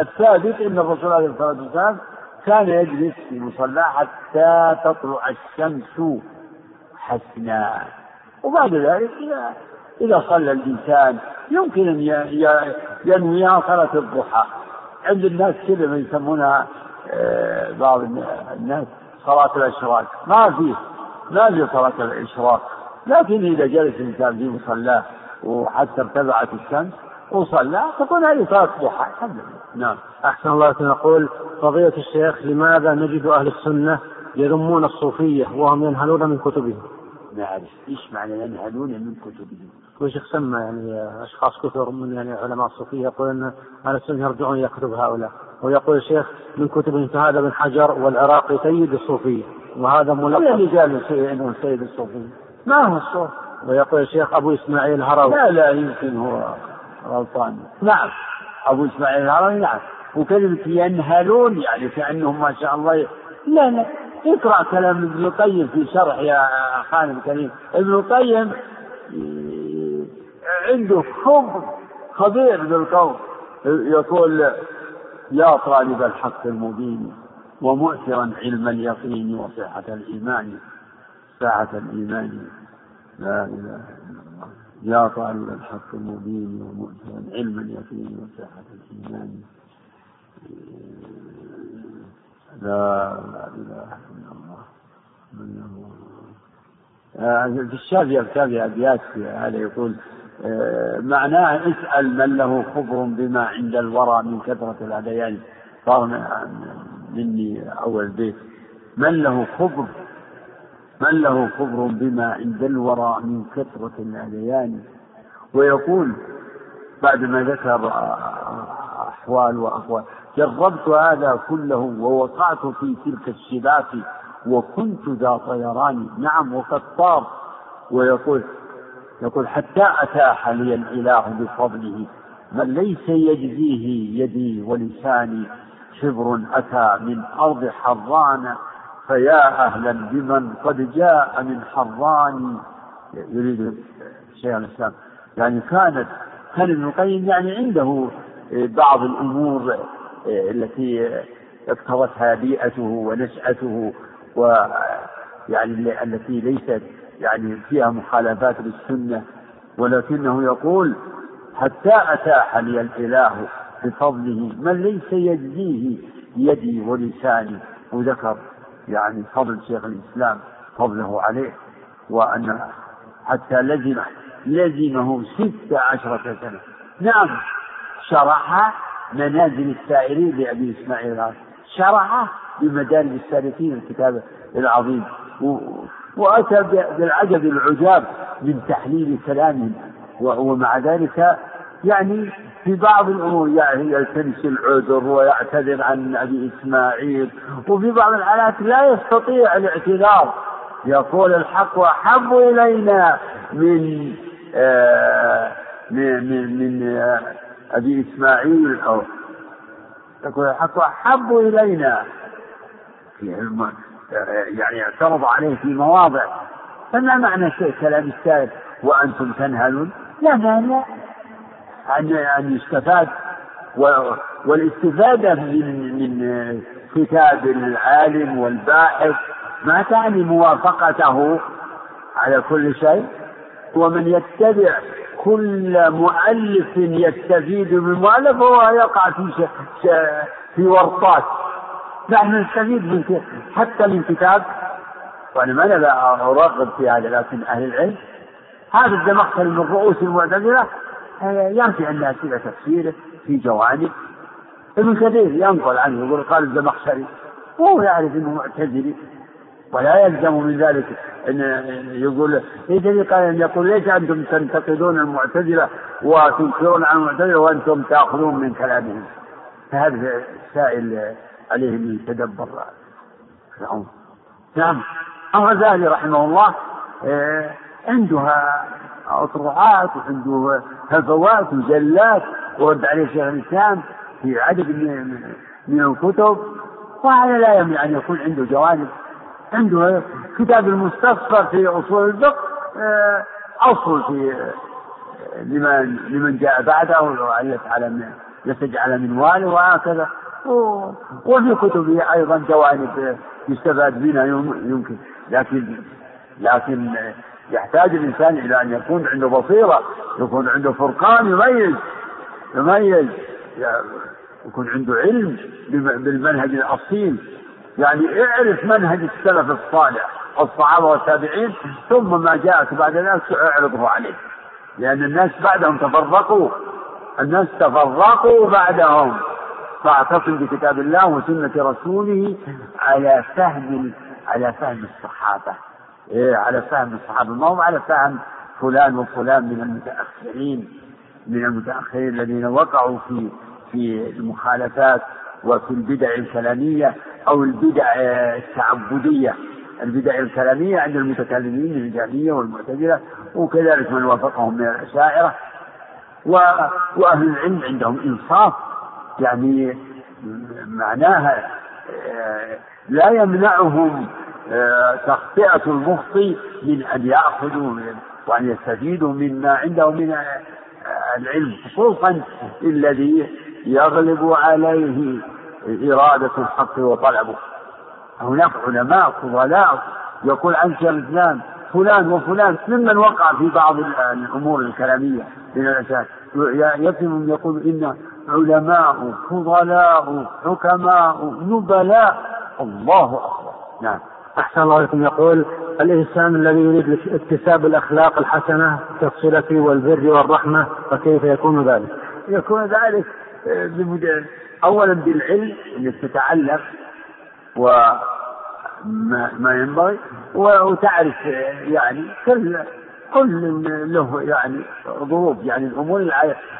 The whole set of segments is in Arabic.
الثابت أن الرسول عليه الصلاة والسلام كان يجلس في مصلاه حتى تطلع الشمس حسنا. وبعد ذلك إذا إذا صلى الإنسان يمكن أن ينويها صلاة الضحى. عند الناس كذا ما يسمونها آه، بعض الناس صلاة الإشراق. ما في ما في صلاة الإشراق. لكن إذا جلس الإنسان في مصلاه وحتى ارتفعت الشمس وصلى تكون هذه صلاة ضحى الحمد لله. نعم. أحسن الله نقول فضيلة الشيخ لماذا نجد أهل السنة يذمون الصوفية وهم ينهلون من كتبهم؟ نعرف إيش معنى ينهلون من كتبهم؟ وشيخ سمى يعني أشخاص كثر من يعني علماء الصوفية يقول أن أهل السنة يرجعون إلى كتب هؤلاء؟ ويقول الشيخ من كتبهم فهذا بن حجر والعراقي سيد الصوفية وهذا ملقب. اللي قال انه سيد الصوفية. ما هو الصوف؟ ويقول الشيخ أبو إسماعيل الهروي لا لا يمكن هو غلطان. نعم. أبو إسماعيل الهروي نعم. وكلمة ينهلون يعني كأنهم ما شاء الله لا لا. اقرأ كلام ابن القيم في شرح يا خالد الكريم. ابن القيم عنده حب خبير بالقول. يقول يا طالب الحق المبين ومؤثرا علم اليقين وصحة الإيمان. ساعة الإيمان. لا إله إلا يا طالب الحق المبين ومؤثرا علم اليقين وصحة الإيمان. لا إله إلا الله. من الله في الشافعي الشافعي أبيات هذا يقول آه، معناه اسأل من له خبر بما عند الورى من كثرة الهذيان صار مني أول بيت. من له خبر من له خبر بما عند الورى من كثرة الهذيان ويقول بعد ما ذكر أحوال وأقوال جربت هذا كله ووقعت في تلك الشباك وكنت ذا طيران. نعم وقد طار. ويقول يقول حتى أتاح لي الإله بفضله من ليس يجزيه يدي ولساني. شبر أتى من أرض حران فيا أهلا بمن قد جاء من حران. يريد شيخ الإسلام. يعني كانت كان ابن القيم يعني عنده بعض الأمور التي اقتضتها بيئته ونشأته ويعني التي ليست يعني فيها مخالفات للسنة ولكنه يقول حتى أتاح لي الإله بفضله من ليس يجزيه يدي ولساني. وذكر يعني فضل شيخ الإسلام فضله عليه وأن حتى لزم لزمه ست عشرة سنة. نعم شرح منازل السائرين لأبي إسماعيل شرح بمدارج السالكين الكتاب العظيم. وأتى بالعجب العجاب من تحليل كلامهم. ومع ذلك يعني في بعض الأمور يعني يلتمس العذر ويعتذر عن أبي إسماعيل وفي بعض الحالات لا يستطيع الاعتذار. يقول الحق أحب إلينا من آه من من, آه أبي إسماعيل. أو يقول الحق أحب إلينا. يعني اعترض عليه في مواضع. فما معنى شيء كلام السائل وأنتم تنهلون؟ لا مانع. أن أن يستفاد والاستفادة من من كتاب العالم والباحث ما تعني موافقته على كل شيء. ومن يتبع كل مؤلف يستفيد من مؤلف هو يقع في في ورطات. نحن نستفيد من حتى من كتاب. وأنا ما ارغب في هذا لكن أهل العلم. هذا الزمخشري من رؤوس المعتزلة. ينفي الناس إلى تفسيره في جوانب. ابن كثير ينقل عنه يقول قال الزمخشري وهو يعرف إنه معتزلي ولا يلزم من ذلك إن يقول ليس قال أن يقول ليش أنتم تنتقدون المعتزلة وتنكرون عن المعتزلة وأنتم تأخذون من كلامهم؟ فهذا السائل عليه ان يتدبر الامر نعم الغزالي رحمه الله آه، عندها اطروحات وعنده هفوات وجلات ورد عليه شيخ الإسلام في عدد من الكتب. وهذا لا يمنع أن يكون عنده جوانب. عنده كتاب المستصفر في أصول الفقه أصل في لمن لمن جاء بعده وعلت على لتجعل منواله وهكذا. وفي كتبه أيضا جوانب يستفاد منها يمكن. لكن لكن يحتاج الإنسان إلى أن يكون عنده بصيرة يكون عنده فرقان يميز يميز يكون عنده علم بالمنهج الأصيل. يعني اعرف منهج السلف الصالح الصحابة والتابعين ثم ما جاءك بعد ذلك اعرضه عليه. لأن الناس بعدهم تفرقوا الناس تفرقوا بعدهم. فاعتصم بكتاب الله وسنة رسوله على فهم على فهم الصحابة. على فهم الصحابة. ما هو على فهم فلان وفلان من المتأخرين من المتأخرين الذين وقعوا في في المخالفات وفي البدع الكلامية أو البدع التعبدية. البدع الكلامية عند المتكلمين من الجهمية والمعتزلة وكذلك من وافقهم من الأشاعرة. وأهل العلم عندهم إنصاف يعني معناها آه، لا يمنعهم تخطئة المخطي من أن يأخذوا وأن يستفيدوا مما عندهم من آه، العلم خصوصا الذي يغلب عليه إرادة الحق وطلبه. هناك علماء فضلاء يقول عن الإسلام فلان وفلان ممن وقع في بعض الأمور الكلامية من الأساس. يكفي يقول إن علماء فضلاء حكماء نبلاء. الله أكبر. نعم. أحسن الله عليكم يقول الإنسان الذي يريد اكتساب الأخلاق الحسنة كالصلة والبر والرحمة فكيف يكون ذلك؟ يكون ذلك آه، أولا بالعلم أنك تتعلم وما ما ينبغي وتعرف آه، يعني كل كل له يعني ظروف يعني الأمور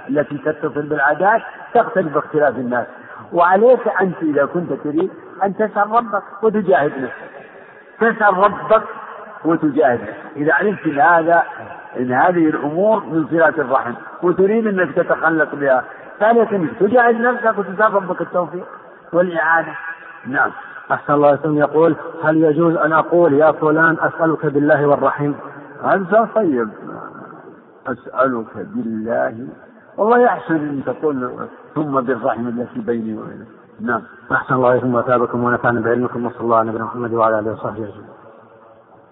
التي تتصل بالعادات تختلف باختلاف الناس. وعليك أنت إذا كنت تريد أن تسال ربك وتجاهد نفسك. تسال ربك وتجاهد إذا علمت إن هذا إن هذه الأمور من صلة الرحم وتريد إنك تتخلق بها ثانية تجاهد نفسك وتسأل ربك التوفيق والإعانة. نعم. أحسن الله عليكم يقول هل يجوز أن أقول يا فلان أسألك بالله والرحيم هذا طيب. أسألك بالله. والله يحسن أن تقول ثم بالرحم التي بيني وبينك. نعم. أحسن الله إليكم وأتابكم ونفعنا بعلمكم وصلى الله على نبينا محمد وعلى آله وصحبه أجمعين.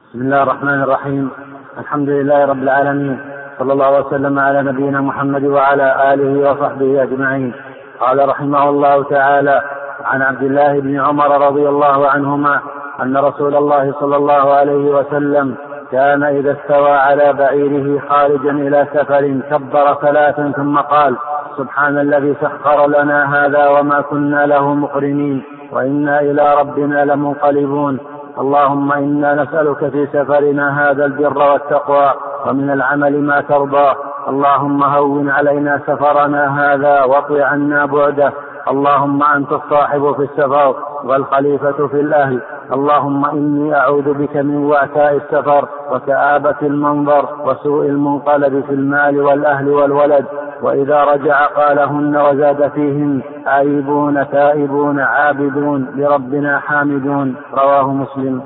بسم الله الرحمن الرحيم. الحمد لله رب العالمين. صلى الله وسلم على نبينا محمد وعلى آله وصحبه أجمعين. قال رحمه الله تعالى عن عبد الله بن عمر رضي الله عنهما أن رسول الله صلى الله عليه وسلم كان إذا استوى على بعيره خارجا إلى سفر كبر ثلاثا ثم قال سبحان الذي سخر لنا هذا وما كنا له مقرنين وإنا إلى ربنا لمنقلبون. اللهم إنا نسألك في سفرنا هذا البر والتقوى ومن العمل ما ترضى. اللهم هون علينا سفرنا هذا واطو عنا بعده. اللهم أنت الصاحب في السفر والخليفة في الأهل. اللهم إني أعوذ بك من وعثاء السفر وكآبة المنظر وسوء المنقلب في المال والأهل والولد. وإذا رجع قالهن وزاد فيهن آيبون تائبون عابدون لربنا حامدون رواه مسلم.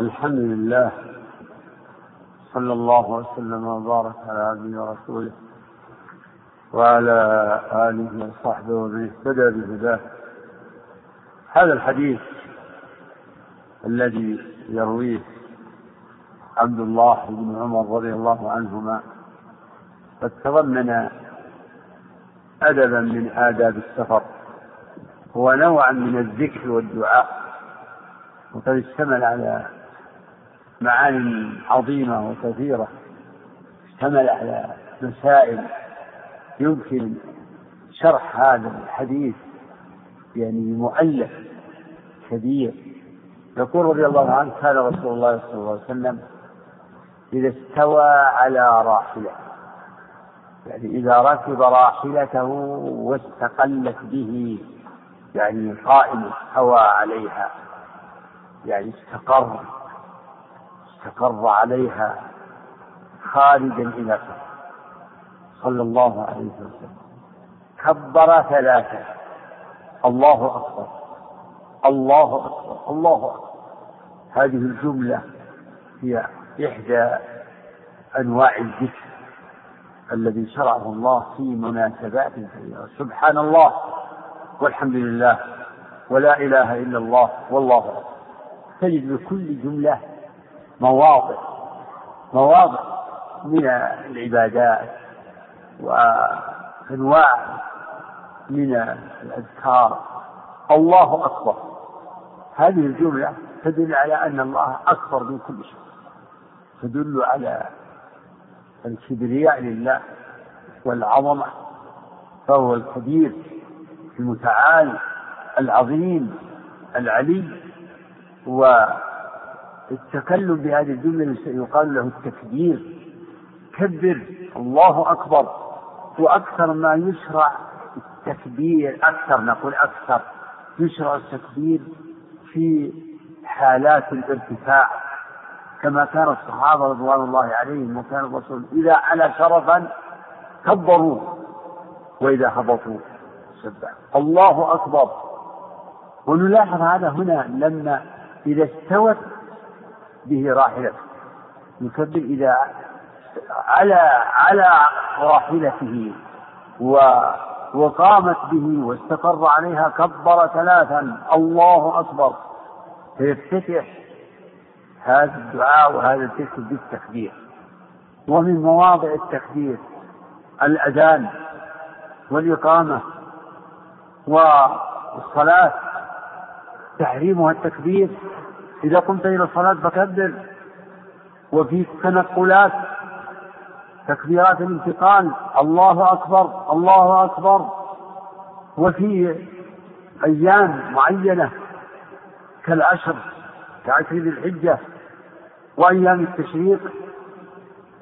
الحمد لله. صلى الله وسلم وبارك على عبده ورسوله وعلى آله وصحبه ومن اهتدى بهداه. هذا الحديث الذي يرويه عبد الله بن عمر رضي الله عنهما قد تضمن أدبا من آداب السفر هو نوعا من الذكر والدعاء. وقد اشتمل على معاني عظيمة وكثيرة اشتمل على مسائل يمكن شرح هذا الحديث يعني مؤلف كبير. يقول رضي الله عنه كان رسول الله صلى الله عليه وسلم إذا استوى على راحلة يعني إذا ركب راحلته واستقلت به يعني قائم استوى عليها يعني استقر استقر عليها خارجا إلى سفر صلى الله عليه وسلم. كبر ثلاثة. الله أكبر. الله أكبر. الله أكبر. هذه الجملة هي إحدى أنواع الذكر. الذي شرعه الله في مناسبات كثيرة سبحان الله والحمد لله ولا إله إلا الله والله أكبر. تجد لكل جملة مواضع مواضع من العبادات وأنواع من الأذكار. الله أكبر. هذه الجملة تدل على أن الله أكبر من كل شيء. تدل على الكبرياء لله والعظمة فهو الكبير المتعال العظيم العلي. والتكلم بهذه الجملة يقال له التكبير كبر الله أكبر. وأكثر ما يشرع التكبير أكثر نقول أكثر يشرع التكبير في حالات الارتفاع. كما كان الصحابة رضوان الله عليهم وكان الرسول إذا علا شرفا كبروا وإذا هبطوا سبحوا الله أكبر. ونلاحظ هذا هنا لما إذا استوت به راحلته. يكبر إذا على على راحلته و وقامت به واستقر عليها كبر ثلاثا. الله أكبر. فيفتتح هذا الدعاء وهذا الذكر بالتكبير. ومن مواضع التكبير الأذان والإقامة والصلاة. تحريمها التكبير. إذا قمت إلى الصلاة فكبر. وفي التنقلات تكبيرات الانتقال. الله أكبر الله أكبر. وفي أيام معينة كالعشر كعشر ذي الحجة. وأيام التشريق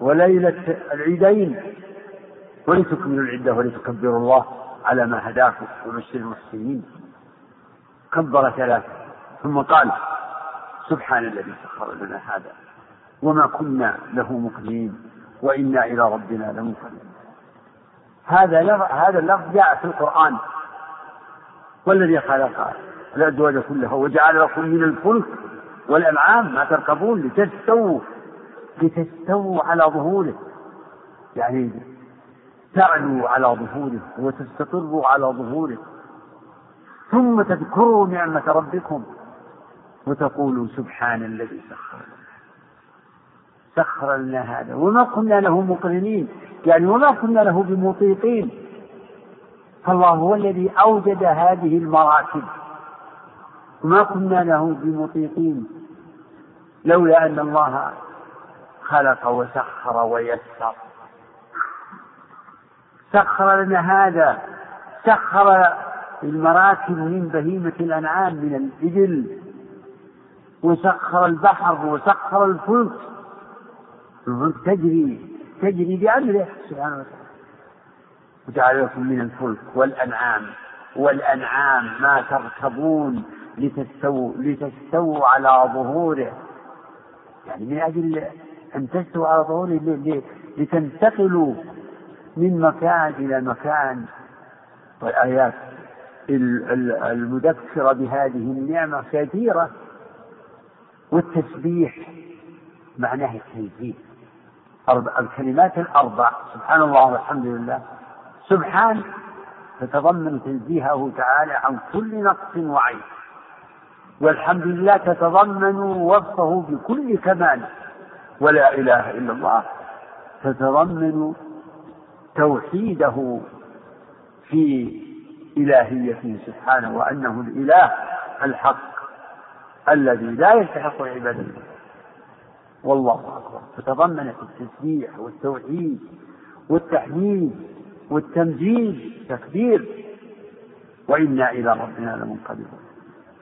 وليلة العيدين ولتكملوا العدة ولتكبروا الله على ما هداكم وبشر المحسنين. كبر ثلاثة ثم قال سبحان الذي سخر لنا هذا وما كنا له مقرنين وإنا إلى ربنا لمنقلبون. هذا هذا اللفظ جاء في القرآن. والذي خلق الأزواج كلها وجعل لكم من الفلك والأنعام ما تركبون لتستووا لتستووا على ظهوره. يعني تعلوا على ظهوره وتستقروا على ظهوره. ثم تذكروا نعمة ربكم وتقولوا سبحان الذي سخر سخر لنا هذا. وما كنا له مقرنين. يعني وما كنا له بمطيقين. فالله هو الذي أوجد هذه المراتب. وما كنا له بمطيقين لولا أن الله خلق وسخر ويسر. سخر لنا هذا سخر المراكب من بهيمة الأنعام من الإبل وسخر البحر وسخر الفلك. الفلك تجري تجري بأمره سبحانه وتعالى. وجعل لكم من الفلك والأنعام والأنعام ما تركبون. لتستووا لتستووا على ظهوره. يعني من أجل أن تستووا على ظهوره لتنتقلوا من مكان إلى مكان. والآيات المذكرة بهذه النعمة كثيرة. والتسبيح معناه التنزيه. الكلمات الأربع. سبحان الله والحمد لله. سبحان تتضمن تنزيهه تعالى عن كل نقص وعيب. والحمد لله تتضمن وصفه بكل كمال. ولا إله إلا الله تتضمن توحيده في إلهيته سبحانه وأنه الإله الحق الذي لا يستحق العبادة والله أكبر. فتضمنت التسبيح والتوحيد والتحميد والتمجيد تكبير وإنا إلى ربنا لمنقلبون.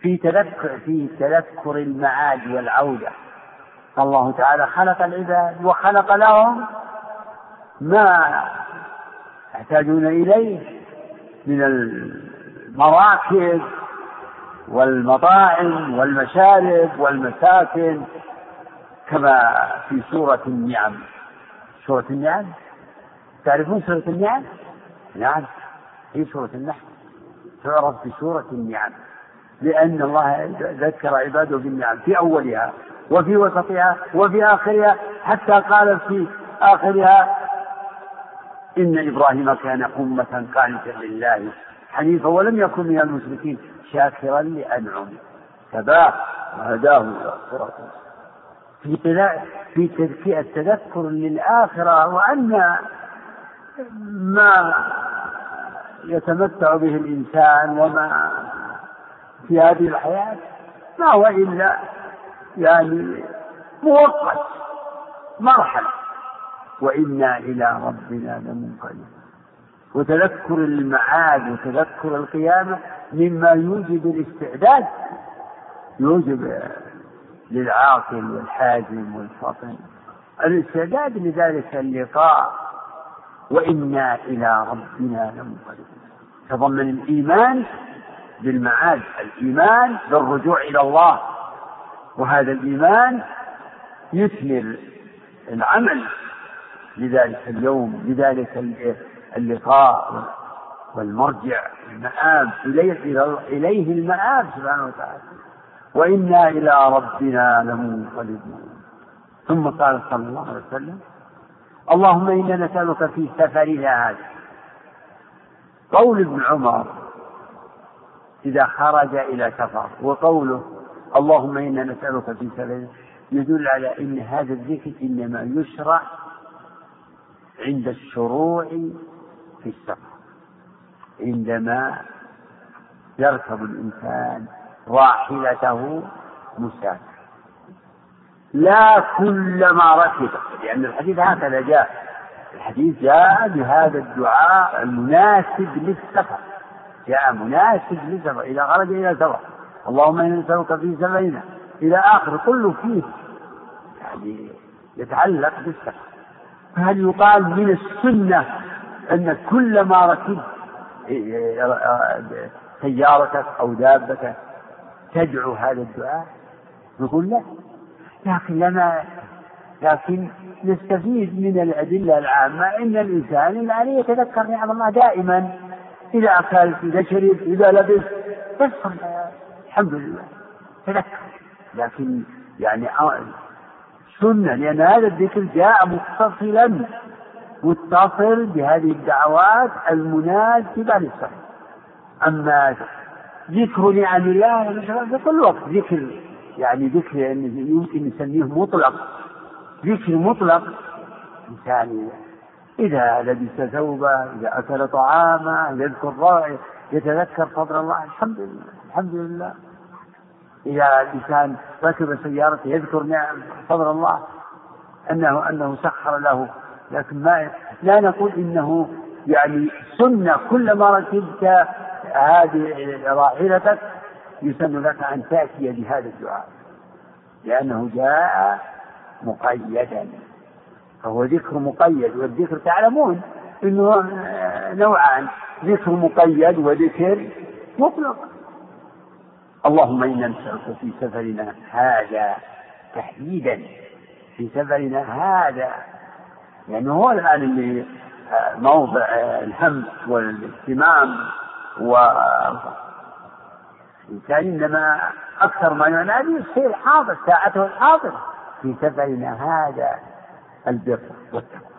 في تذكر في تذكر المعاد والعودة. الله تعالى خلق العباد وخلق لهم ما يحتاجون إليه من المراكب والمطاعم والمشارب والمساكن كما في سورة النعم. سورة النعم؟ تعرفون سورة النعم؟ نعم. هي سورة النحل؟ تعرف بسورة النعم. لأن الله ذكر عباده بالنعم في أولها وفي وسطها وفي آخرها حتى قال في آخرها إن إبراهيم كان أمة قانتا لله حنيفا ولم يكن من المشركين شاكرا لأنعمه تباه وهداه إلى صراط في في تذكير التذكر للآخرة وأن ما يتمتع به الإنسان وما في هذه الحياة ما هو إلا يعني مؤقت مرحلة. وإنا إلى ربنا لمنقلبون. وتذكر المعاد وتذكر القيامة مما يوجب الاستعداد يوجب للعاقل والحازم والفطن الاستعداد لذلك اللقاء. وإنا إلى ربنا لمنقلبون. تضمن الإيمان بالمعاد الإيمان بالرجوع إلى الله. وهذا الإيمان يثمر العمل. لذلك اليوم لذلك اللقاء والمرجع المآب إليه, إليه المآب سبحانه وتعالى. وإنا إلى ربنا لمنقلبون. ثم قال صلى الله عليه وسلم اللهم إنا نسألك في سفرنا هذا. قول ابن عمر إذا خرج إلى سفر. وقوله اللهم إنا نسألك في سفرنا يدل على أن هذا الذكر إنما يشرع عند الشروع في السفر. عندما يركب الإنسان راحلته مسافر. لا كلما ركب لأن الحديث هكذا جاء. الحديث جاء بهذا الدعاء المناسب للسفر. جاء مناسب للسفر إذا خرج إلى سفر اللهم إنا نسألك في سفرنا إلى آخر كله فيه. يعني يتعلق بالسفر فهل يقال من السنة أن كلما ركبت سيارتك أو دابتك تدعو هذا الدعاء؟ نقول لا. لكن لنا لكن نستفيد من الأدلة العامة أن الإنسان عليه يتذكر نعم الله دائما. إذا أكلت إذا شربت إذا لبس يذكر الحمد لله. تذكر. لكن يعني سنة لأن هذا الذكر جاء متصلا متصل بهذه الدعوات المناسبة للصحة أما ذكر نعم الله في كل وقت ذكر. يعني ذكر يعني يمكن نسميه مطلق. ذكر مطلق إنسان إذا لبس ثوبه إذا أكل طعامه يذكر راعي يتذكر فضل الله الحمد لله الحمد لله. إذا الإنسان ركب سيارته يذكر نعم فضل الله أنه أنه سخر له. لكن ما لا نقول إنه يعني سنة كلما ركبت هذه راحلتك يسن لك أن تأتي بهذا الدعاء لأنه جاء مقيدا. فهو ذكر مقيد والذكر تعلمون إنه نوعان ذكر مقيد وذكر مطلق. اللهم إنا نسألك في سفرنا هذا تحديدا في سفرنا هذا لأنه هو الآن اللي موضع الهم والاهتمام و الإنسان إنما أكثر ما ينادي الشيء الحاضر ساعته الحاضرة في سفرنا هذا البر والتقوى.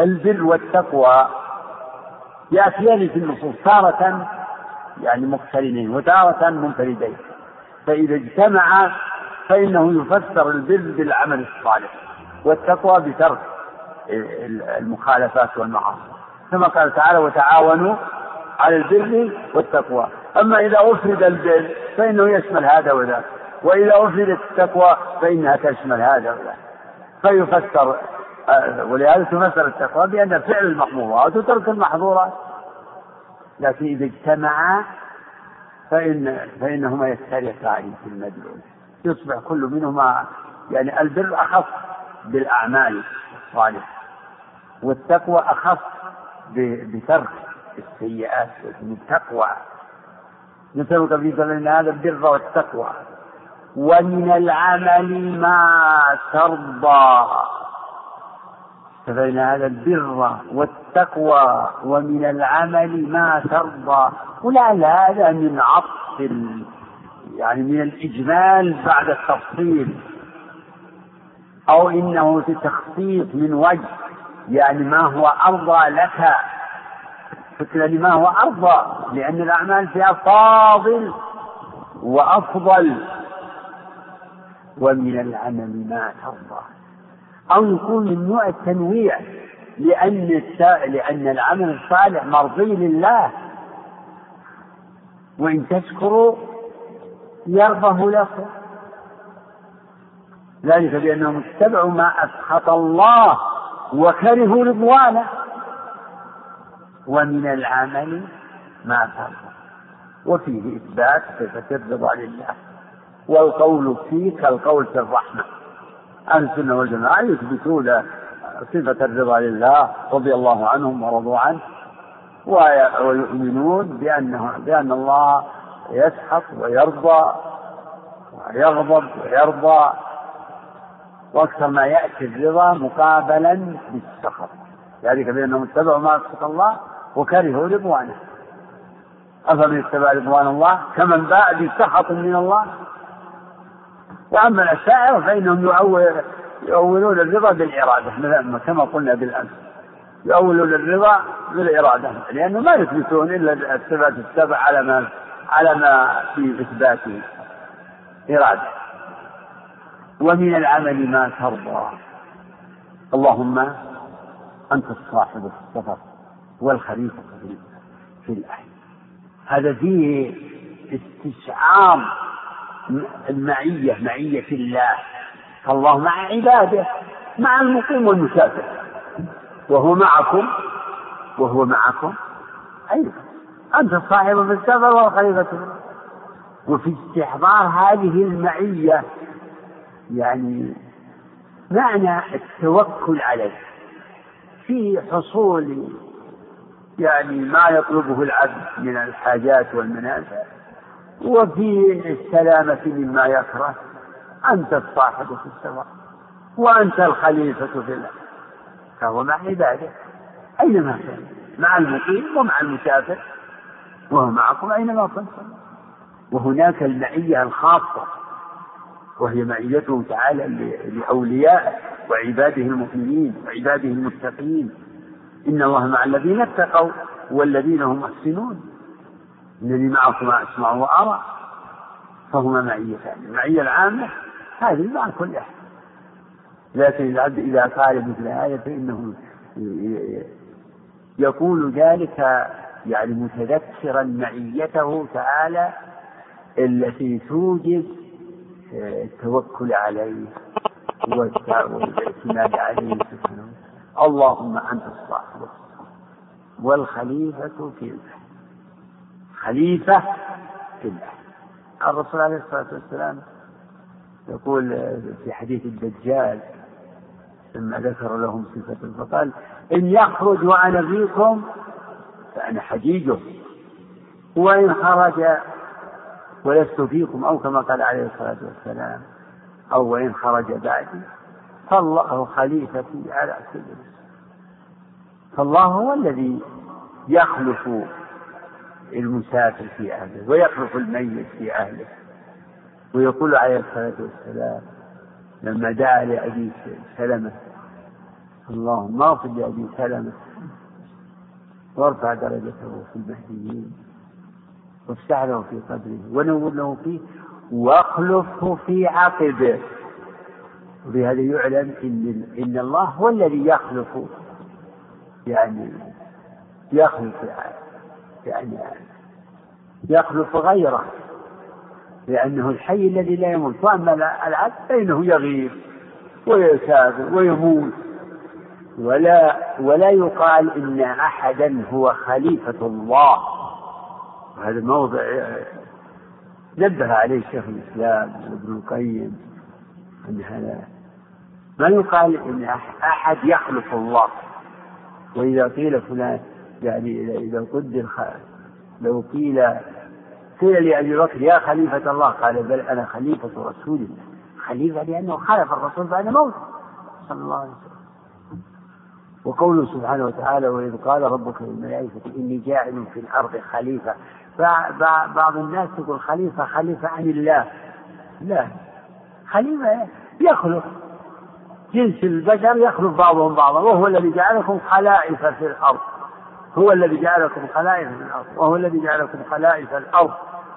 البر والتقوى يأتيان في النصوص تارة يعني مقترنين وتارة منفردين. فإذا اجتمع فإنه يفسر البر بالعمل الصالح والتقوى بترك المخالفات والمعاصي. كما قال تعالى وتعاونوا على البر والتقوى. أما إذا أفرد البر فإنه يشمل هذا وذاك وإذا أفردت التقوى فإنها تشمل هذا وذاك. فيفسر آه، ولهذا تفسر التقوى بأن فعل المحظورات وترك المحظورات. لكن إذا اجتمعا فإن فإنهما يفترقان في المدلول. يصبح كل منهما يعني البر أخص بالأعمال الصالحة والتقوى أخص بترك السيئات التقوى. نسألك في هذا البر والتقوى. ومن العمل ما ترضى. فبين هذا البر والتقوى ومن العمل ما ترضى. ولعل هذا من عطف يعني من الإجمال بعد التفصيل. أو إنه في تخصيص من وجه يعني ما هو أرضى لك. فكرة ما هو أرضى لأن الأعمال فيها فاضل وأفضل. ومن العمل ما ترضى. أو يكون من نوع التنويع لأن لأن العمل الصالح مرضي لله. وإن تشكروا يرضه لكم. ذلك بأنهم اتبعوا ما أسخط الله وكرهوا رضوانه. ومن العمل ما فرض وفيه إثبات صفة الرضا لله. والقول فيه كالقول في الرحمة. أهل السنة والجماعة يثبتون صفة الرضا لله رضي الله عنهم ورضوا عنه ويؤمنون بأنه بأن الله يسحق ويرضى ويغضب ويرضى وأكثر ما يأتي الرضا مقابلا بالسخط. ذلك بأنهم اتبعوا ما اسخط الله وكرهوا رضوانه. أفمن اتبع رضوان الله؟ كمن باء بسخط من الله؟ وأما الاشاعره فإنهم يؤول يؤولون الرضا بالإرادة كما قلنا بالأمس. يؤولون الرضا بالإرادة لأنه ما يثبتون إلا الصفات السبع على ما على ما في إثبات إرادة. ومن العمل ما ترضى. اللهم أنت الصاحب في السفر والخليفة في الأهل هذا فيه استشعار المعية معية الله. فالله مع عباده مع المقيم والمسافر. وهو معكم وهو معكم أيضا. أنت الصاحب في السفر والخليفة وفي استحضار هذه المعية يعني معنى التوكل عليه. في حصول يعني ما يطلبه العبد من الحاجات والمنافع وفي السلامة مما يكره أنت الصاحب في السماء وأنت الخليفة في الأرض. فهو مع عباده أينما كان مع المقيم ومع المسافر وهو معكم أينما كنتم. وهناك المعية الخاصة وهي معيته تعالى لأوليائه وعباده المؤمنين وعباده المتقين. إن الله مع الذين اتقوا والذين هم محسنون. إنني معكم أسمع وأرى فهما معيتان المعية العامة هذه مع كل أحد. لكن العبد إذا قال مثل هذا فإنه يقول ذلك يعني متذكرا معيته تعالى التي توجب التوكل عليه والاعتماد عليه سبحانه اللهم أنت الصاحب والخليفة في الأهل خليفة في الأهل. الرسول عليه الصلاة والسلام يقول في حديث الدجال لما ذكر لهم صفة فقال إن يخرج وأنا فيكم فأنا حجيجه وإن خرج ولست فيكم أو كما قال عليه الصلاة والسلام أو وإن خرج بعدي فالله خليفتي على كل فالله هو الذي يخلف المسافر في أهله ويخلف الميت في أهله. ويقول عليه الصلاة والسلام لما دعا لأبي سلمة اللهم اغفر لأبي سلمة وارفع درجته في المهديين وافتح له في قدره ونور له فيه واخلفه في عقبه. وبهذا يعلم إن إن الله هو الذي يخلف يعني يخلف يعني يخلف غيره لأنه الحي الذي لا يموت. وأما العبد فإنه يغيب ويسافر ويموت. ولا ولا يقال إن أحدا هو خليفة الله. هذا موضع نبه عليه شيخ الإسلام ابن القيم أن هذا. ما يقال إن أحد يخلف الله؟ وإذا قيل فلان يعني إذا قدر لو قيل قيل لأبي بكر يا خليفة الله قال بل أنا خليفة رسول الله. خليفة لأنه خلف الرسول بعد موته صلى الله عليه وسلم. وقوله سبحانه وتعالى وإذ قال ربك للملائكة إني جاعل في الأرض خليفة. بعض الناس يقول خليفة خليفة عن الله. لا. خليفة يخلق. جنس البشر يخلف بعضهم بعضا وهو الذي جعلكم خلائف في الأرض. هو الذي جعلكم خلائف الأرض وهو الذي جعلكم خلائف الأرض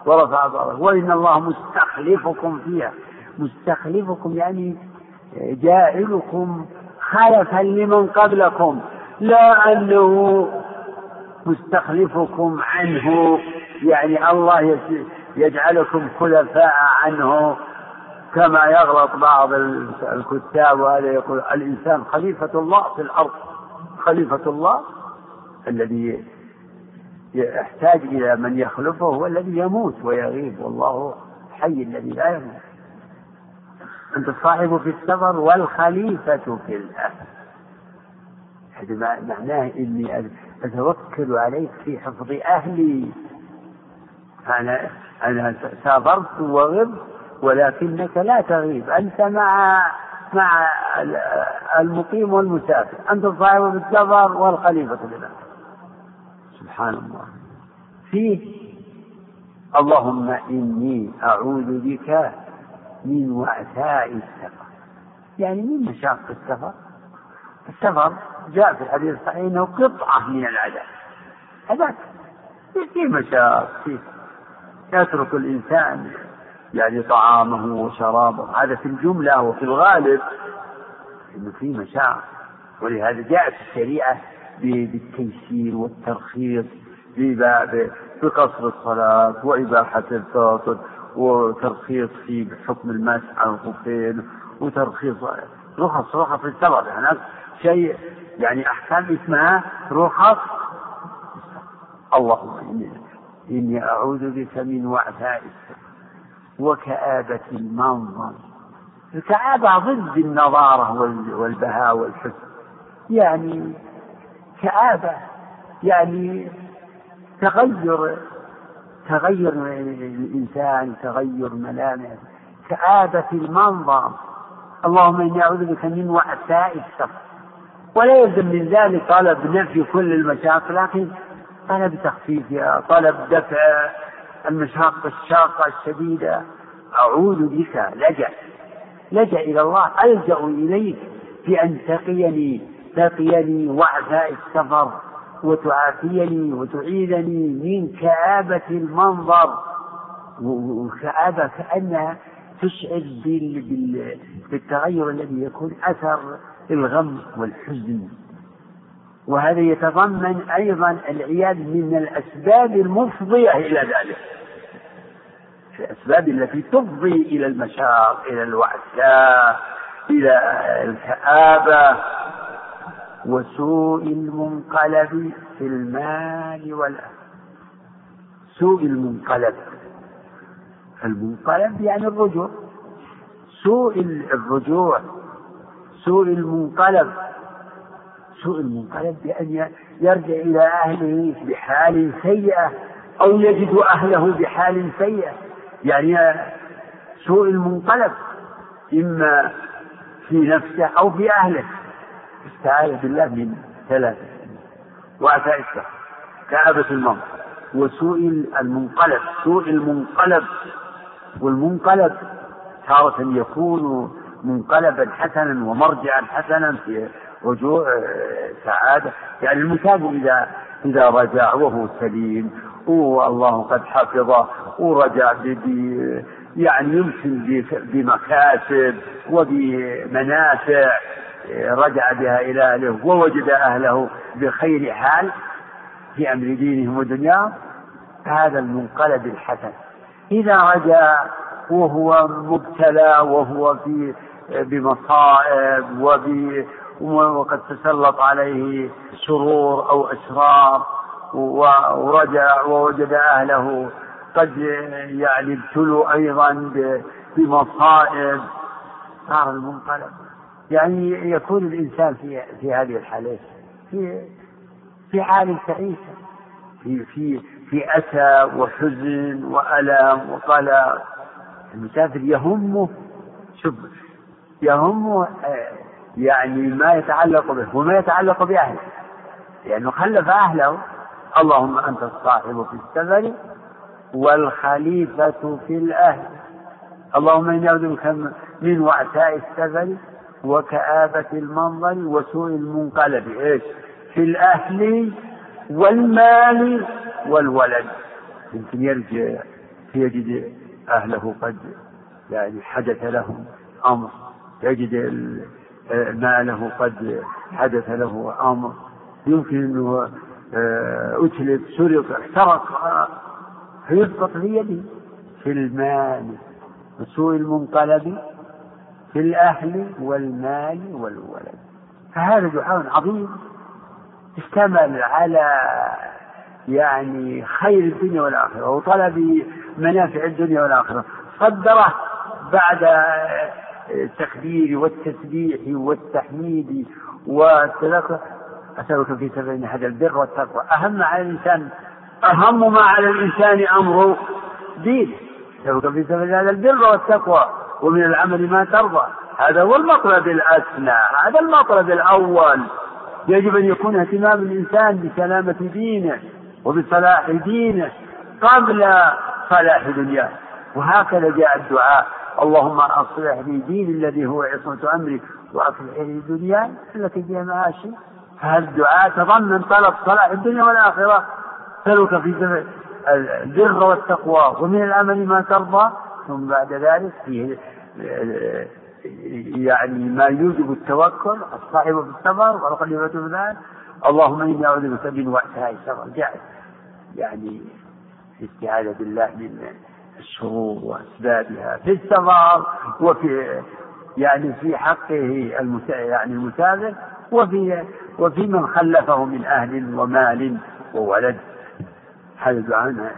ورفع بعضكم وإن الله مستخلفكم فيها. مستخلفكم يعني جاعلكم خلفا لمن قبلكم لا أنه مستخلفكم عنه. يعني الله يجعلكم خلفاء عنه كما يغلط بعض الكتاب وهذا يقول الإنسان خليفة الله في الأرض. خليفة الله الذي يحتاج إلى من يخلفه هو الذي يموت ويغيب والله حي الذي لا يموت. أنت الصاحب في السفر والخليفة في الأهل هذا معناه إني أتوكل عليك في حفظ أهلي. أنا أنا سافرت وغبت ولكنك لا تغيب. أنت مع مع المقيم والمسافر. أنت الصاحب بالسفر والخليفة لله سبحان الله. فيه اللهم إني أعوذ بك من وعثاء السفر. يعني من مشاق السفر؟ السفر جاء في الحديث الصحيح إنه قطعة من العذاب. هذاك في مشاق في يترك الإنسان يعني طعامه وشرابه. هذا في الجملة وفي الغالب إنه في مشاق. ولهذا جاءت الشريعة بالتيسير والترخيص بقصر الصلاة وإباحة الفاطر وترخيص في حكم المسح على الخفين وترخيص رخص رخص السفر هناك شيء يعني أحكام اسمها رخص اللهم إني, إني أعوذ بك من وعثاء وكآبة المنظر. الكآبة ضد النضارة والبهاء والحسن يعني كآبة يعني تغير تغير الإنسان تغير ملامح. كآبة المنظر. اللهم إني أعوذ بك من وعثاء السفر ولا يلزم من ذلك طلب نفي كل المشاق لكن طلب تخفيفها طلب دفع المشاق الشاقة الشديدة. أعوذ بك لجأ لجأ إلى الله ألجأ إليك بأن تقيني. تقيني وعثاء السفر وتعافيني وتعيذني من كآبة المنظر. وكآبة كأنها تشعر بال... بال... بالتغير الذي يكون أثر الغم والحزن. وهذا يتضمن أيضا العياذ من الأسباب المفضية إلى ذلك. الأسباب التي تفضي إلى المشاق إلى الوعثاء إلى الكآبة. وسوء المنقلب في المال والأهل. سوء المنقلب. المنقلب يعني الرجوع. سوء الرجوع. سوء المنقلب. سوء المنقلب بأن يرجع إلى أهله بحال سيئة أو يجد أهله بحال سيئة. يعني سوء المنقلب. إما في نفسه أو في أهله. استعاذ بالله من ثلاثة وعثاء السهر كآبة الموت وسوء المنقلب سوء المنقلب. والمنقلب تارة يكون منقلبا حسنا ومرجعا حسنا في رجوع آه، سعادة. يعني المسافر إذا إذا رجع وهو سليم والله قد حفظه ورجع يعني يمكن بمكاسب وبمنافع. رجع بها إلى أهله ووجد أهله بخير حال في أمر دينهم ودنياهم هذا المنقلب الحسن. إذا رجع وهو مبتلى وهو في بمصائب وب وقد تسلط عليه شرور أو أشرار ورجع ووجد أهله قد يعني ابتلوا أيضا بمصائب. صار المنقلب. يعني يكون الإنسان في في هذه الحالات في في حال تعيسة في في في أسى وحزن وألم وقلق المسافر يهمه شوف يهمه آه، يعني ما يتعلق به وما يتعلق بأهله. لأنه خلف أهله اللهم أنت الصاحب في السفر والخليفة في الأهل. اللهم إني أعوذ بك من وعثاء السفر وكآبة المنظر وسوء المنقلب إيش؟ في الأهل والمال والولد يمكن يرجع يجد أهله قد يعني حدث لهم أمر يجد ماله قد حدث له أمر يمكن أنه آه، أتلف سرق احترق فيسقط في يده في المال وسوء المنقلب في الأهل والمال والولد. فهذا دعاء عظيم اشتمل على يعني خير الدنيا والآخرة وطلب منافع الدنيا والآخرة. صدره بعد التكبير والتسبيح والتحميد والتذكر. أسألك في سبيل هذا البر والتقوى. أهم على الإنسان أهم ما على الإنسان أمر دينه أسألك في سبيل هذا البر والتقوى. ومن العمل ما ترضى. هذا هو المطلب الأسنى هذا المطلب الأول. يجب أن يكون اهتمام الإنسان بسلامة دينه وبصلاح دينه قبل صلاح دنياه. وهكذا جاء الدعاء. اللهم أصلح لي ديني الذي هو عصمة أمري وأصلح لي دنياي التي فيها معاشي. فهذا الدعاء تضمن طلب صلاح الدنيا والآخرة. سلك في البر والتقوى. ومن العمل ما ترضى ثم بعد ذلك فيه يعني ما يوجب التوكل الصاحب في السفر والقليل في ذلك اللهم إني أعوذ بك من وعثاء السفر جاء يعني الاستعاذة بالله من الشرور وأسبابها في السفر وفي يعني في حقه المسا يعني المسافر وفي وفي من خلفه من أهل ومال وولد. هذا دعاء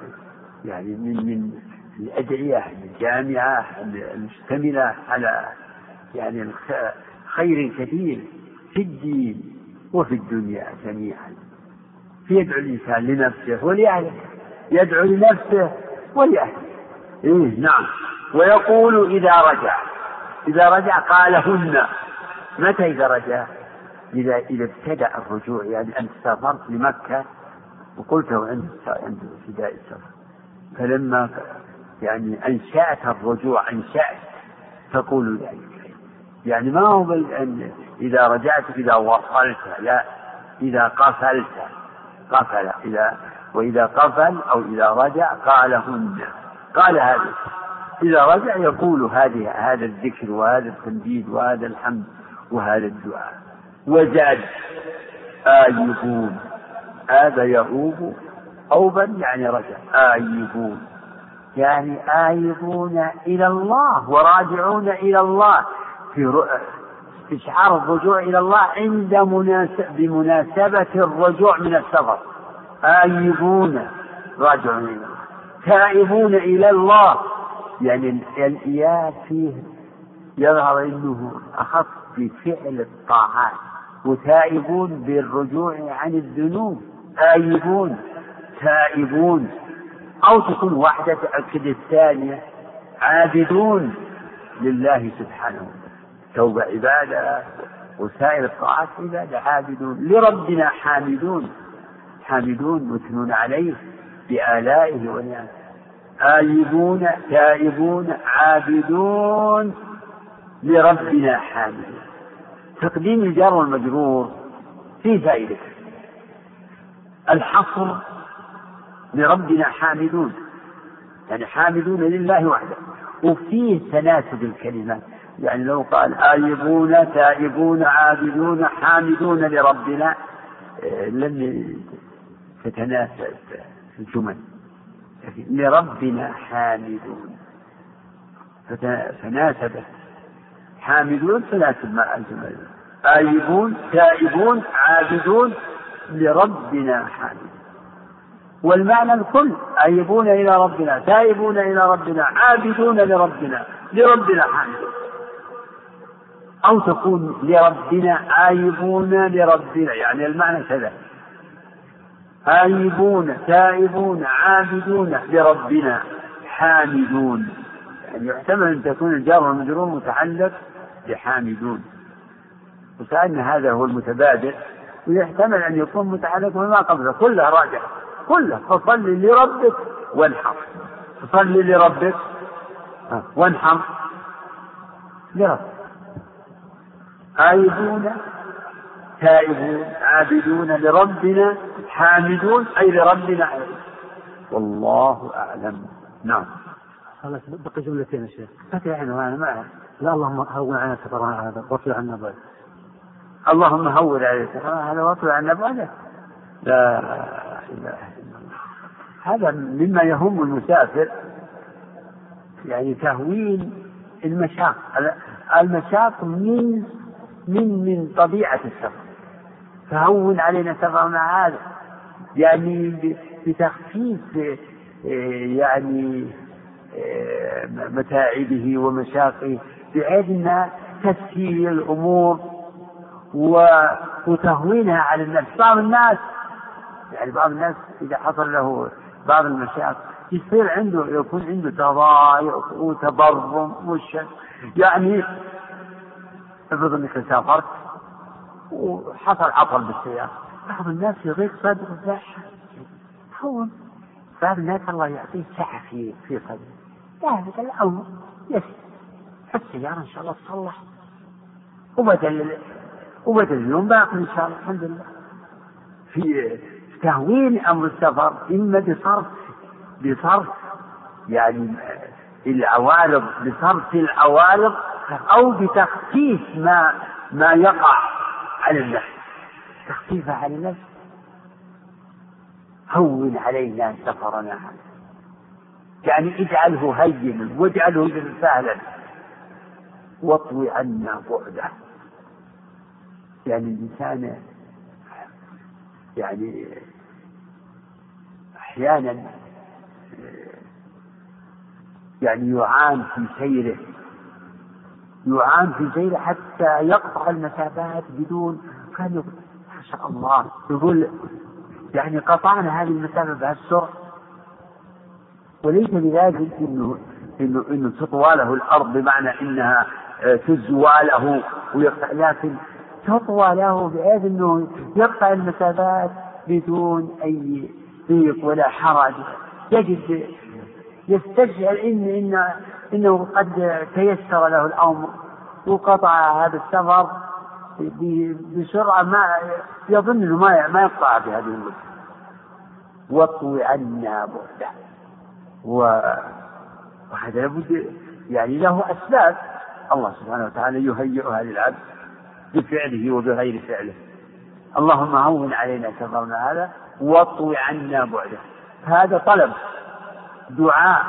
يعني من من الأدعية الجامعة المشتملة على يعني خير كثير في الدين وفي الدنيا جميعا. فيدعو الإنسان لنفسه ولأهله يدعو لنفسه ولأهله. إيه نعم. ويقول إذا رجع. إذا رجع قالهن متى إذا رجع؟ إذا إذا ابتدأ الرجوع يعني أنت سافرت لمكة وقلته عند عند ابتداء السفر. فلما يعني أنشأت الرجوع أنشأت تقول ذلك. يعني ما هو إذا رجعت إذا وصلت لا إذا قفلت قفل إذا وإذا قفل أو إذا رجع قالهن. قال هذا. إذا رجع يقول هذه هذا الذكر وهذا التمجيد وهذا الحمد وهذا الدعاء. وزاد آيبون هذا يؤوب أوبا يعني رجع. آيبون يعني آيبون إلى الله وراجعون إلى الله في استشعار الرجوع إلى الله عند مناسب بمناسبة الرجوع من السفر. آيبون راجعون إلى الله. تائبون إلى الله. يعني الإياب فيه يظهر أنه أخص بفعل الطاعات وتائبون بالرجوع عن الذنوب. آيبون تائبون. أو تكون واحدة تأكد الثانية. عابدون لله سبحانه توبة عبادة وسائر الطاعات عبادة. عابدون لربنا حامدون. حامدون مثنون عليه بآلائه ونعمه. آيبون تائبون عابدون لربنا حامدون. تقديم الجار والمجرور فيه فائدة. الحصر لربنا حامدون. يعني حامدون لله وحده. وفيه تناسب الكلمات. يعني لو قال آيبون تائبون عابدون حامدون لربنا آه، لم تتناسب الجمل. لربنا حامدون. فناسبت حامدون تناسب مع الجمل. آيبون تائبون عابدون لربنا حامدون. والمعنى الكل آيبون إلى ربنا تائبون إلى ربنا عابدون لربنا لربنا حامدون أو تكون لربنا عايبون لربنا يعني المعنى كذا. آيبون تائبون عابدون لربنا حامدون. يعني يحتمل أن تكون الجار والمجرور متعلق بحامدون. وكأن هذا هو المتبادل ويحتمل أن يكون متعلق بما قبله. كله راجع كله فصل لربك وانحر. فصل لربك وانحر. لربك. آيبون تائبون عابدون لربنا حامدون أي لربنا والله أعلم. نعم. خلاص بقي جملتين يا شيخ. فتح أنا ما أعرف. لا اللهم هون علينا سفرنا هذا واطلع عنا بعد اللهم هون علينا سفرنا هذا واطلع عنا بعد لا. اله الا الله هذا مما يهم المسافر يعني تهوين المشاق. المشاق من من من طبيعة السفر فهون علينا سفرنا هذا. يعني بتخفيف يعني متاعبه ومشاقه بحيث انها تسهيل الأمور وتهوينها على الناس. بعض الناس يعني بعض الناس إذا حصل له بعض المشاق يصير عنده يكون عنده تضايق وتبرم وش يعني أفرض إنك سافرت وحصل عطل بالسيارة. بعض الناس يضيق صدره صح هون بعض الناس الله يعطيه سعة في في صدره. ذلك الأمر يسير السيارة إن شاء الله تصلح. وبدل وبدل اليوم باقي إن شاء الله الحمد لله. في تهوين أمر السفر إما بصرف بصرف يعني العوارض بصرف العوارض أو بتخفيف ما ما يقع على النفس. تخفيفه على النفس؟ هون علينا سفرنا. يعني اجعله هينا واجعله سهلا. واطوي عنا بعده. يعني الإنسان يعني أحيانا يعني يعان في سيره يعان في سيره حتى يقطع المسافات بدون كان ما شاء الله يقول يعني قطعنا هذه المسافة بهالسرعة. وليس بلازم إنه إنه إنه تطوى له الأرض بمعنى إنها آه، تزوى له ويقطع لكن تطوى له بحيث أنه يقطع المسافات بدون أي ضيق ولا حرج. يجد يستشعر ان ان إنه قد تيسر له الأمر وقطع هذا السفر بسرعة ما يظن أنه ما ما يقطع هذه المدة. واطوي عنا بعده. وهذا لابد يعني له أسباب. الله سبحانه وتعالى يهيئها للعبد. بفعله وبغير فعله. اللهم هون علينا سفرنا هذا وأطوي عنا بعده. هذا طلب دعاء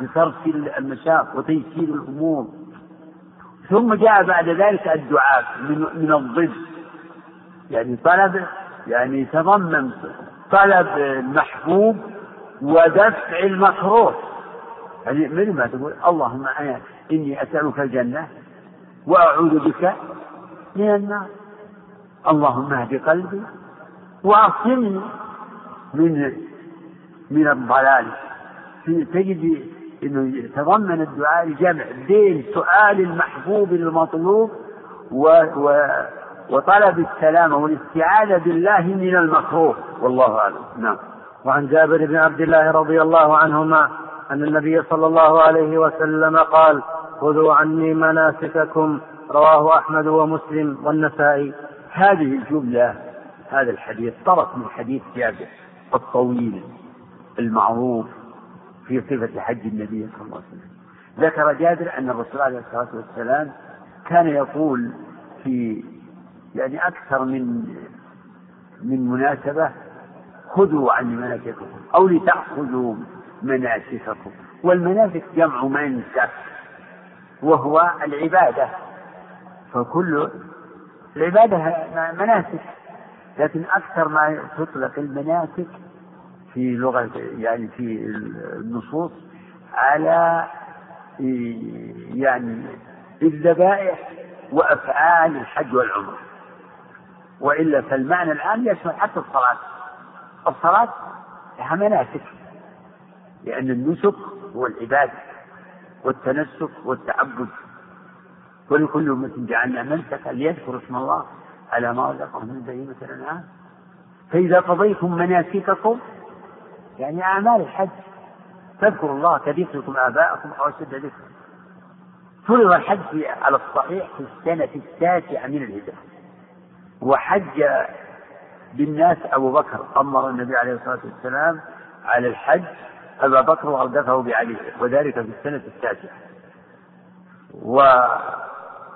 لصرف المشاق وتيسير الأمور. ثم جاء بعد ذلك الدعاء من من الضد. يعني طلب يعني تضمن طلب محبوب ودفع المكروه. يعني من ما تقول اللهم أنا إني أسألك الجنة وأعوذ بك من النار اللهم اهد قلبي وأعصمني من من الضلال. تجد إنه يتضمن الدعاء الجمع بين سؤال المحبوب المطلوب و, و وطلب السلامه والاستعاذة بالله من المكروه. والله أعلم. نعم. وعن جابر بن عبد الله رضي الله عنهما أن النبي صلى الله عليه وسلم قال خذوا عني مناسككم رواه أحمد ومسلم والنسائي. هذه الجملة هذا الحديث طرف من حديث جابر الطويل المعروف في صفة حج النبي صلى الله عليه وسلم. ذكر جابر أن الرسول عليه الصلاة والسلام كان يقول في يعني أكثر من من مناسبة خذوا عن مناسككم أو لتأخذوا مناسككم. والمناسك جمع منسك وهو العبادة. فكل العبادة مناسك لكن أكثر ما تطلق المناسك في لغة يعني في النصوص على يعني الذبائح وأفعال الحج والعمرة. وإلا فالمعنى العام يشمل حتى الصلاة. الصلاة لها مناسك لأن النسك هو العبادة والتنسك والتعبد. ولكل أمة جعلنا منسكا ليذكروا اسم الله على ما رزقهم من بهيمة الأنعام. فإذا قضيتم مناسككم يعني أعمال الحج فاذكروا الله كذكركم آباءكم أو أشد ذكرا. فرض الحج على الصحيح في السنة التاسعة من الهجرة. وحج بالناس أبو بكر أمر النبي عليه الصلاة والسلام على الحج أبا بكر وأردفه بعلي وذلك في السنة التاسعة.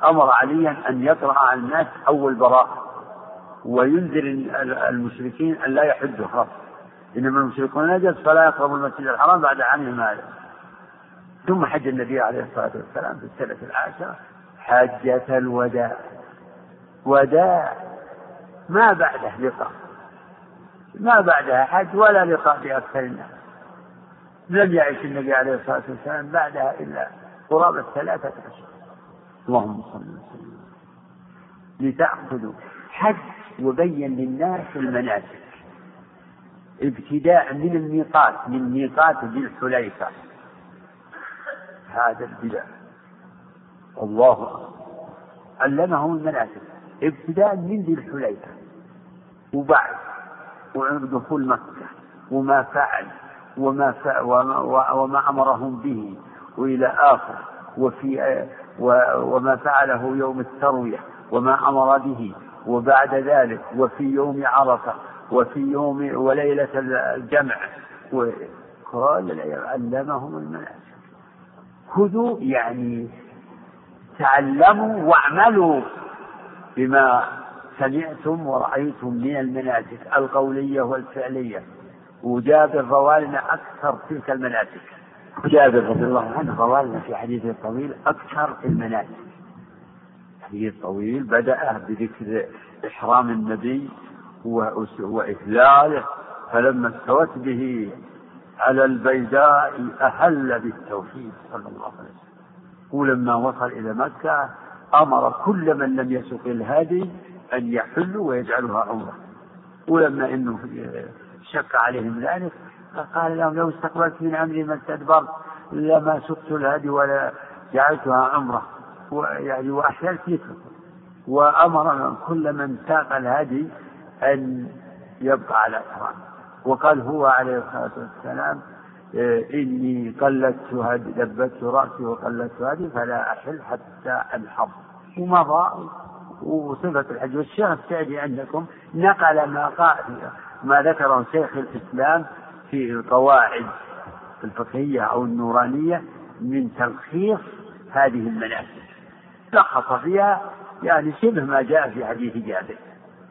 وأمر عليا أن يقرأ على الناس أول براءة وينذر المشركين أن لا يحجوا خلاص إنما المشركون نجس فلا يقربوا المسجد الحرام بعد عامهم هذا ثم حج النبي عليه الصلاة والسلام في السنة العاشرة. حجة الوداع. وداع ما بعده لقاء. ما بعدها حج ولا لقاء بأكثر الناس. لم يعش النبي عليه الصلاة والسلام بعدها إلا قرابة ثلاثة أشهر اللهم صل وسلم. لتأخذوا حج وبين للناس المناسك ابتداء من الميقات من ميقات ذي الحليفة. هذا البدع. الله أكبر. علمهم المناسك ابتداء من ذي الحليفة. وبعد. وعند دخول مكة وما فعل. وما فعل وما, وما أمرهم به. وإلى آخر. وفي وما فعله يوم التروية وما أمر به وبعد ذلك وفي يوم عرفة وفي يوم وليلة الجمع. وكل علمهم المناسك خذوا يعني تعلموا واعملوا بما سمعتم ورأيتم من المناسك القولية والفعلية. وجابر روالنا أكثر تلك المناسك جابر رضي الله عنه روالنا في حديثه الطويل أكثر في حديث طويل بدأ بذكر إحرام النبي وإهلاله فلما استوت به على البيداء أهل بالتوحيد صلى الله عليه وسلم. ولما وصل إلى مكة أمر كل من لم يسق الهادي أن يحلوا ويجعلها عمرة. ولما إنه شك عليهم ذلك قال لهم لو استقبلت من أمري ما استدبرت لما سقت الهدي ولا جعلتها عمرة. ويعني وأحللت مثلكم وأمر كل من ساق الهدي أن يبقى على إحرام وقال هو عليه الصلاة والسلام إني قلدت هدي لبت رأسي وقلدت هدي فلا أحل حتى أنحر ومضى وصفة الحج. والشيخ السعدي عندكم نقل ما قال ما ذكره شيخ الإسلام في القواعد الفقهية أو النورانية من تلخيص هذه المناسك لخص فيها يعني شبه ما جاء في حديث جابر.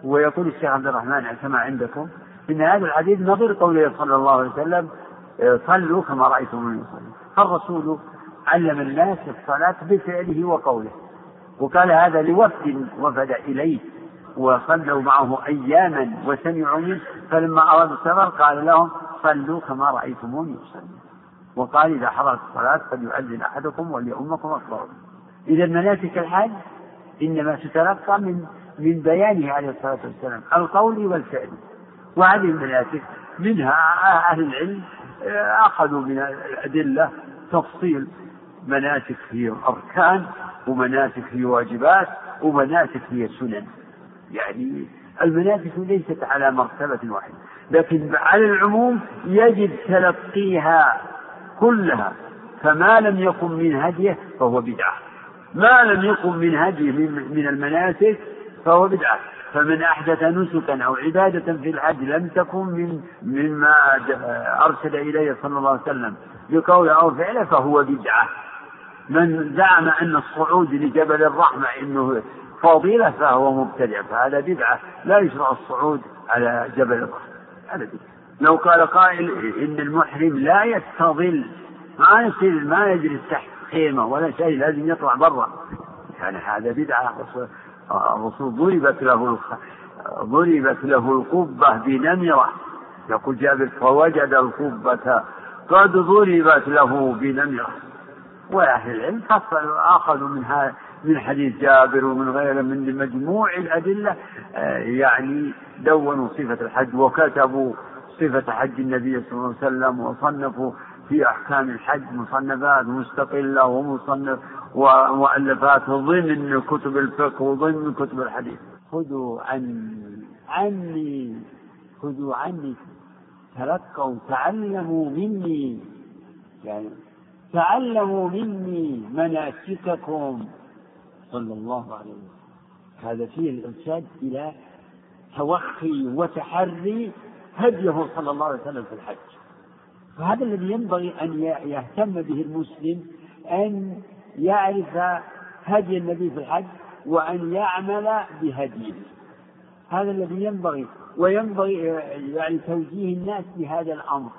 ويقول الشيخ عبد الرحمن كما عندكم؟ إن هذا الحديث نظير قوله صلى الله عليه وسلم صلوا كما رأيتم يصلي. فالرسول علم الناس الصلاة بفعله وقوله. وقال هذا لوفد وفد إليه. وصلوا معه أياما وسمعوا منه. فلما أرادوا السفر قال لهم صلوا كما رأيتموني أصلي. وقال إذا حضرت الصلاة فليؤذن أحدكم وليؤمكم أكبركم إذا مناسك الحج إنما تتلقى من من بيانه عليه الصلاة والسلام القول والفعل. وهذه المناسك منها أهل العلم أخذوا من الأدلة تفصيل. مناسك هي أركان ومناسك هي واجبات ومناسك هي سنن. يعني المناسك ليست على مرتبة واحدة. لكن على العموم يجب تلقيها كلها فما لم يكن من هديه فهو بدعة. ما لم يكن من هديه من المناسك فهو بدعة. فمن أحدث نسكا أو عبادة في الحج لم تكن من مما أرشد إليه صلى الله عليه وسلم بقوله أو فعله فهو بدعة. من زعم أن الصعود لجبل الرحمة أنه فضيلة فهو مبتدع فهذا بدعة. لا يشرع الصعود على جبل الرحمة. هذا بدعة لو قال قائل إن المحرم لا يستظل ما يصير ما يجلس تحت خيمة ولا شيء لازم يطلع برا. يعني هذا بدعة. الرسول ضربت له ضربت له القبة بنمرة. يقول جابر فوجد القبة قد ضربت له بنمرة. وأهل العلم فصلوا أخذوا من من حديث جابر ومن غيره من مجموع الأدلة آه، يعني دونوا صفة الحج وكتبوا صفة حج النبي صلى الله عليه وسلم وصنفوا في أحكام الحج مصنفات مستقلة ومصنف ومؤلفات ضمن كتب الفقه وضمن كتب الحديث. خذوا عني عني خذوا عني تلقوا تعلموا مني يعني تعلموا مني مناسككم. صلى الله عليه وسلم. هذا فيه الإرشاد إلى توخي وتحري هديه صلى الله عليه وسلم في الحج. فهذا الذي ينبغي أن يهتم به المسلم أن يعرف هدي النبي في الحج وأن يعمل بهديه. هذا الذي ينبغي وينبغي يعني توجيه الناس بهذا الأمر.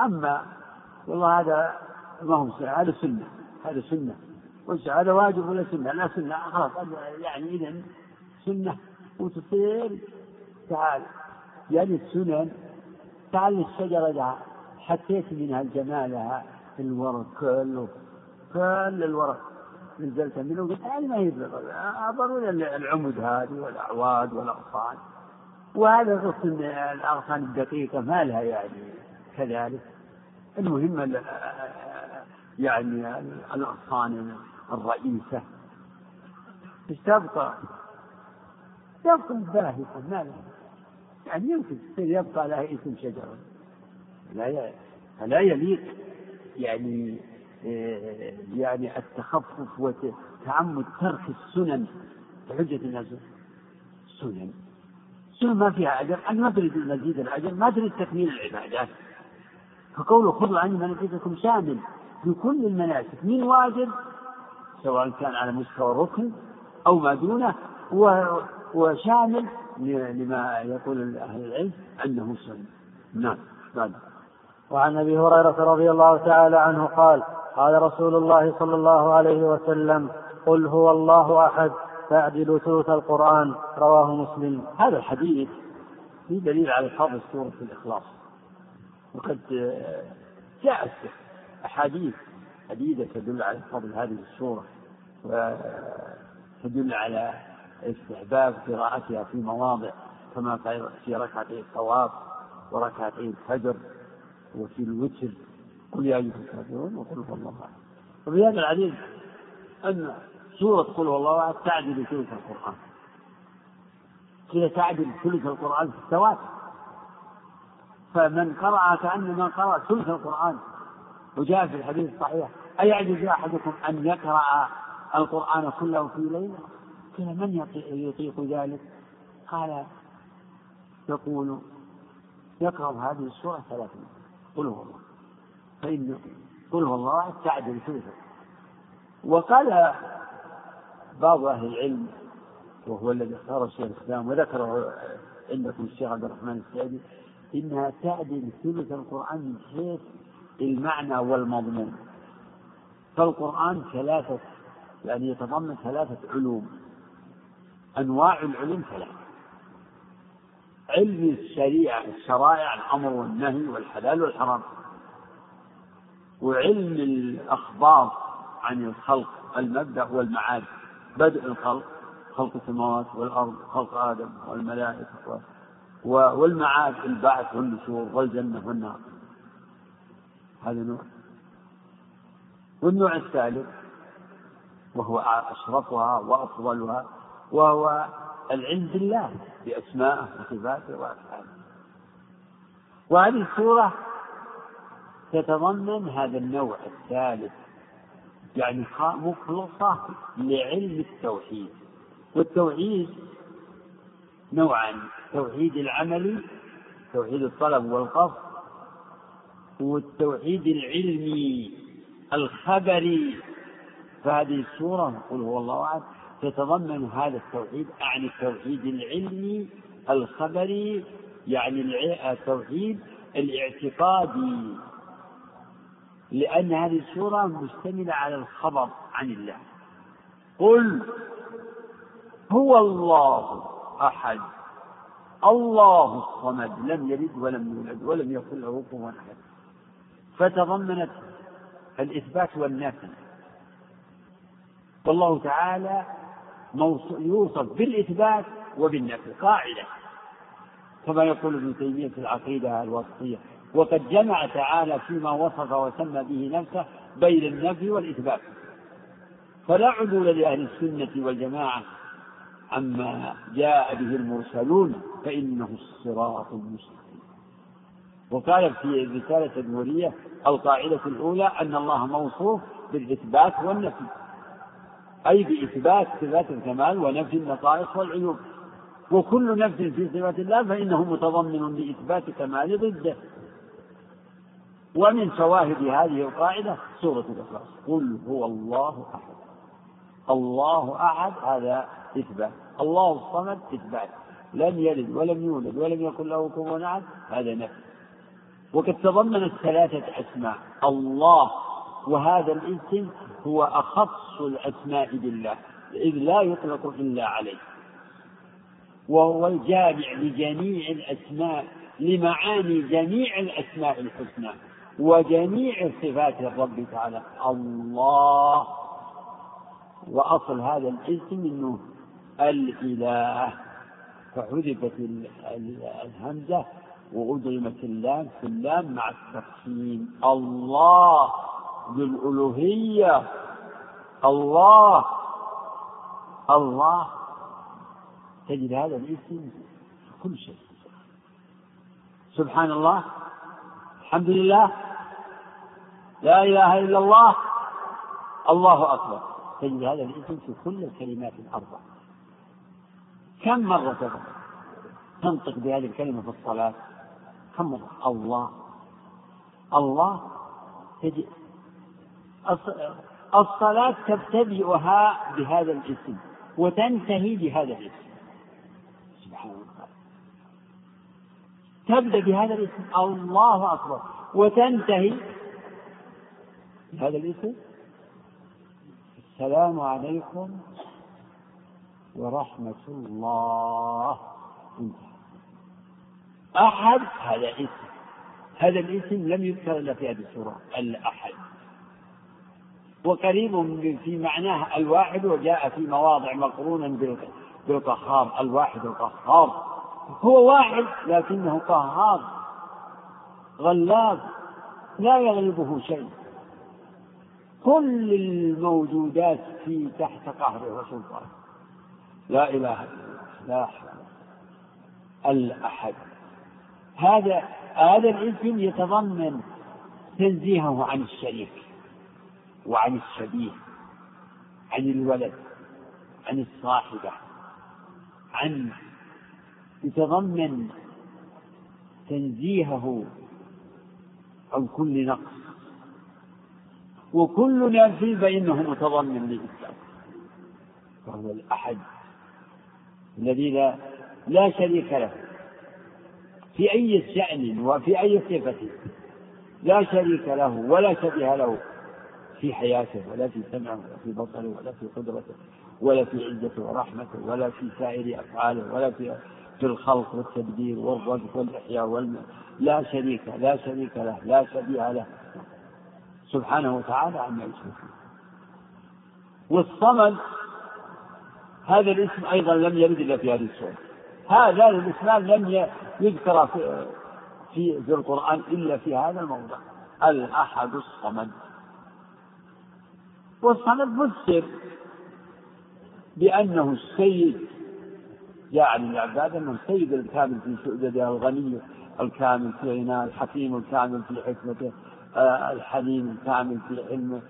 أما والله هذا ما هو هذا سنة هذا سنة. هذا واجب ولا سنة؟ لا سنة خلاص يعني إذا سنة وتصير تعال. يعني السنن تعال الشجرة ده حكيت منها جمالها الورق كله كل الورق نزلت منه قلت يعني ما هي ضروري العمد هذه والأعواد والأغصان. وهذا غصن الأغصان الدقيقة ما لها يعني كذلك. المهم يعني الأغصان الرئيسة. إيش تبقى؟ تبقى باهتة ما يعني يمكن يبقى لها اسم شجرة. لا لا يليق. يعني آه، يعني التخفف وتعمد ترك السنن بحجة الناس سنن. سنن ما فيها أجر. أنت ما تريد مزيد الأجر. ما تريد تكميل العبادات. فقوله خذوا عني مناسككم شامل. في كل المناسك. من واجب سواء كان على مستوى ركن أو ما دونه وشامل لما يقول أهل العلم أنه سنة نعم بعد. وعن أبي هريرة رضي الله تعالى عنه قال قال رسول الله صلى الله عليه وسلم قل هو الله أحد تعدل ثلث القرآن رواه مسلم. هذا الحديث في دليل على فضل سورة الإخلاص. وقد جاءت أحاديث عديده تدل على فضل هذه السوره وتدل على استحباب قراءتها في مواضع كما في ركعتي الطواف وركعتي الفجر وفي الوتر. قل يا أيها الكافرون وقل هو الله أحد. هذا الحديث أن سورة قل هو الله أحد تعدل ثلث القرآن. كذا تعدل ثلث القرآن في التواتر فمن قرأ كأنما قرأ ثلث القرآن وجاء في الحديث الصحيح أيعجز أحدكم أن يقرأ القرآن كله في ليلة؟ قيل من يطيق ذلك؟ قال يقول يقرأ هذه السورة ثلاث قل هو الله. فإن قل هو الله تعدل ثلثه وقال بعض أهل العلم وهو الذي اختاره الشيخ الإسلام وذكره عندكم الشيخ عبد الرحمن السعدي إنها تعدل ثلث القرآن من حيث المعنى والمضمون. فالقرآن ثلاثة يعني يتضمن ثلاثة علوم. أنواع العلوم ثلاثة. علم الشريعة الشرائع الأمر والنهي والحلال والحرام. وعلم الأخبار عن الخلق المبدأ والمعاد. بدء الخلق خلق السماوات والأرض خلق آدم والملائكة والمعاد البعث والنشور والجنة والنار. هذا نوع. والنوع الثالث وهو أشرفها وأفضلها وهو العلم بالله بأسمائه وصفاته وأفعاله. وهذه السورة تتضمن هذا النوع الثالث يعني مخلصة لعلم التوحيد. والتوحيد نوعان التوحيد العملي توحيد الطلب والقصد والتوحيد العلمي الخبري. فهذه السورة قل هو الله أحد تتضمن هذا التوحيد أعني التوحيد العلمي الخبري يعني التوحيد الاعتقادي. لأن هذه السورة مشتملة على الخبر عن الله. قل هو الله أحد. الله الصمد لم يلد ولم يولد ولم يكن له كفوا أحد. فتضمنت الإثبات والنفي. والله تعالى يوصف بالإثبات وبالنفي قاعدة. كما يقول ابن تيمية في العقيدة الوسطية وقد جمع تعالى فيما وصف وسمى به نفسه بين النفي والإثبات. فلا عدول لأهل السنة والجماعة عما جاء به المرسلون فإنه الصراط المستقيم. وقال في رسالة النورية القاعدة الأولى أن الله موصوف بالإثبات والنفي. أي بإثبات صفات الكمال ونفي النقائص والعيوب. وكل نفس في صفات الله فإنه متضمن لإثبات كمال ضده. ومن شواهد هذه القاعدة سورة الإخلاص. قل هو الله أحد. الله أحد هذا إثبات. الله الصمد إثبات. لم يلد ولم يولد ولم يكن له كفوا أحد هذا نفي. وقد تضمنت ثلاثة أسماء. الله وهذا الاسم هو أخص الأسماء بالله إذ لا يطلق إلا عليه. وهو الجامع لجميع الأسماء لمعاني جميع الأسماء الحسنى وجميع صفات الرب تعالى. الله وأصل هذا الاسم أنه الإله. فحذفت الهمزة وأدغمت اللام في اللام مع التقسيم. الله بالألوهية. الله. الله. تجد هذا الاسم في كل شيء. سبحان الله. الحمد لله. لا إله إلا الله. الله أكبر. تجد هذا الاسم في كل الكلمات الأربع. كم مرة تنطق بهذه الكلمة في الصلاة. مرة الله. الله تجد الصلاة تبتدئها بهذا الاسم وتنتهي بهذا الاسم. سبحان الله. تبدأ بهذا الاسم. الله أكبر. وتنتهي بهذا الاسم. السلام عليكم ورحمة الله. انتهى. أحد هذا اسم. هذا الاسم لم يذكر إلا في هذه السورة الأحد. وقريب في معناه الواحد وجاء في مواضع مقرونا بالقهار. الواحد القهار. هو واحد لكنه قهار. غلاب. لا يغلبه شيء. كل الموجودات في تحت قهره وسلطانه. لا إله إلا الله. لا حول الأحد. هذا هذا الاسم يتضمن تنزيهه عن الشريك وعن الشبيه عن الولد عن الصاحبة عن يتضمن تنزيهه عن كل نقص. وكل نفس فإنه متضمن للإسلام. وهو الأحد الذي لا, لا شريك له. في أي شأن وفي أي صفة لا شريك له ولا شبيه له في حياته ولا في سمعه ولا في بصره ولا في قدرته ولا في عزته ورحمته ولا في سائر أفعاله ولا في في الخلق والتدبير والرزق والإحياء والم... لا شريك لا شريك له لا شبيه له. سبحانه وتعالى عما يشركون. والصمد هذا الاسم أيضا لم يرد إلا في هذه السورة هذا الاسمان لم يذكر في في, القرآن إلا في هذا الموضع. الأحد الصمد. والصمد فسر بأنه السيد يعني العباد أنه السيد الكامل في سؤدده الغني الكامل في غناه الحكيم الكامل في حكمته آه، الحليم الكامل في علمه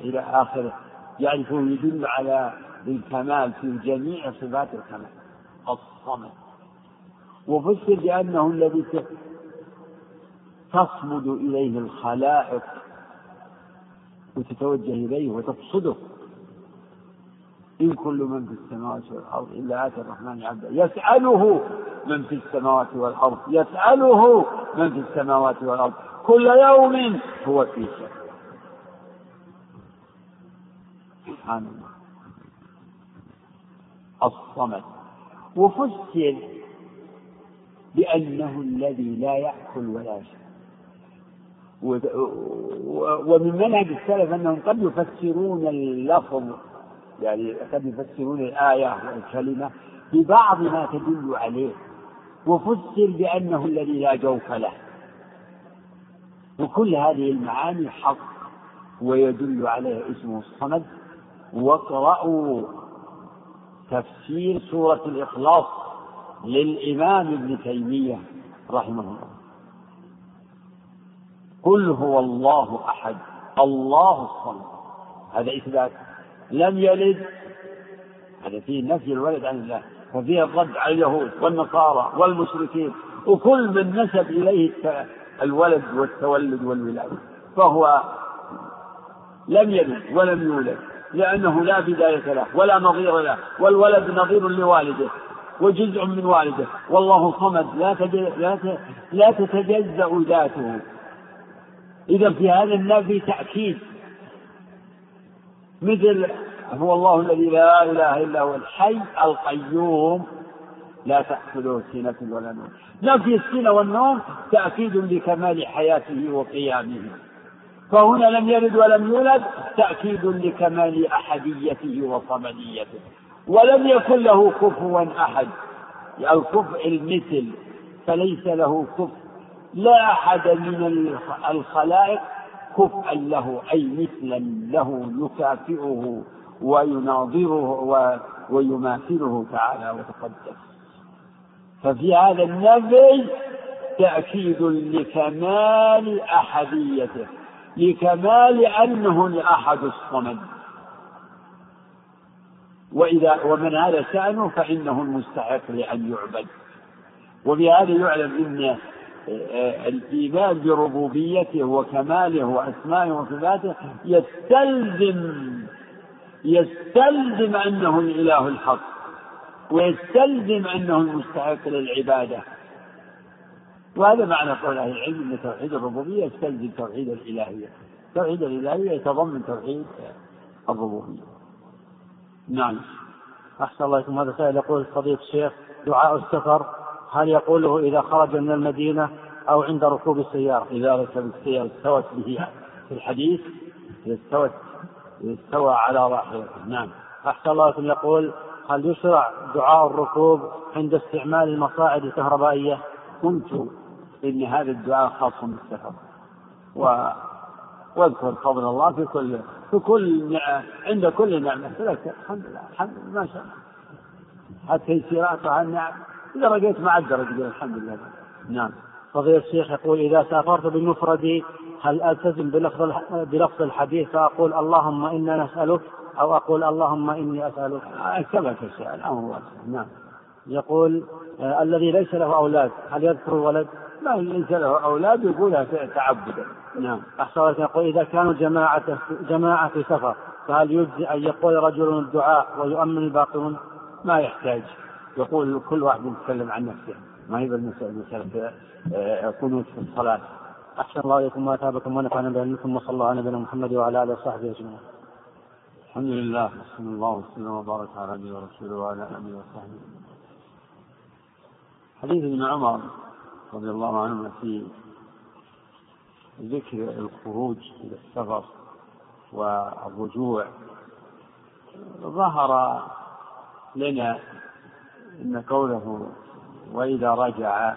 إلى آخره. يعني فهو يدل على الكمال في جميع صفات الكمال. الصمد. وفسر بأنه الذي تصمد إليه الخلائق وتتوجه إليه وتقصده. إن كل من في السماوات والأرض إلا آتى الرحمن عبدا يسأله من في السماوات والأرض. يسأله من في السماوات والأرض. كل يوم هو في شأن سبحان الله. الصمد. وفسر بأنه الذي لا يأكل ولا يشرب. ومن منهج السلف أنهم قد يفسرون اللفظ يعني قد يفسرون الآية والكلمة ببعض ما تدل عليه. وفسر بأنه الذي لا جوف له. وكل هذه المعاني حق ويدل عليه اسمه الصمد. واقرأوا تفسير سورة الإخلاص للإمام ابن تيمية رحمه الله. قل هو الله أحد الله الصمد. هذا إثبات. لم يلد هذا فيه نفي الولد عن الله وفيه الرد على اليهود والنصارى والمشركين وكل من نسب إليه الولد والتولد والولادة فهو لم يلد ولم يولد. لأنه لا بداية له ولا نظير له والولد نظير لوالده وجزء من والده. والله صمد لا لا لا تتجزأ ذاته. إذا في هذا النفي تأكيد. مثل هو الله الذي لا إله إلا هو الحي القيوم. لا تأخذه سنة ولا نوم. نفي السنة والنوم تأكيد لكمال حياته وقيامه. فهنا لم يلد ولم يولد تأكيد لكمال أحديته وصمديته ولم يكن له كفوا أحد. الكفء المثل فليس له كفء لا أحد من الخلائق كفءا له أي مثلا له يكافئه ويناظره ويماثله تعالى وتقدس ففي هذا النفي تأكيد لكمال أحديته. لكمال أنه الأحد الصمد. وإذا ومن هذا شأنه فإنه المستحق لأن يعبد. وبهذا يعلم أن الإيمان بربوبيته وكماله وأسمائه وصفاته يستلزم يستلزم أنه الإله الحق ويستلزم أنه المستحق للعبادة. وهذا معنى قول أهل العلم أن توحيد الربوبية يستلزم توحيد الإلهية. توحيد الإلهية يتضمن توحيد الربوبية. نعم. أحسن الله إليكم. هذا سائل يقول فضيلة الشيخ دعاء السفر هل يقوله إذا خرج من المدينة أو عند ركوب السيارة؟ إذا ركب السيارة استوت به في الحديث استوت استوى على راحلته نعم. أحسن الله إليكم. يقول هل يشرع دعاء الركوب عند استعمال المصاعد الكهربائية؟ قلت إن هذا الدعاء خاص بالسفر. و واذكر فضل الله في كل في كل نعم عند كل نعمة. الحمد لله الحمد لله ما شاء الله. التيسيرات وعلى النعم إذا رقيت مع الدرج الحمد لله. نعم. فضيلة الشيخ يقول إذا سافرت بالمفرد هل ألتزم بلفظ بلفظ الحديث فأقول اللهم إنا نسألك أو أقول اللهم إني أسألك كما تشاء الأمر نعم. يقول آه الذي ليس له أولاد هل يذكر ولد؟ لا ليس له أولاد يقولها تعبدا نعم أحسن يقول إذا كانوا جماعة جماعة في سفر فهل يجزي أن يقول رجل الدعاء ويؤمن الباقون؟ ما يحتاج يقول كل واحد يتكلم عن نفسه ما هي مسألة آه، قنوت في الصلاة أحسن الله إليكم وأتابكم ونفعنا بعلمكم وصلى الله على نبينا محمد وعلى آله وصحبه أجمعين. الحمد لله وصلى الله وسلم وبارك على نبينا ورسوله وعلى آله وصحبه. حديث ابن عمر رضي الله عنهما في ذكر الخروج إلى السفر والرجوع ظهر لنا أن قوله وإذا رجع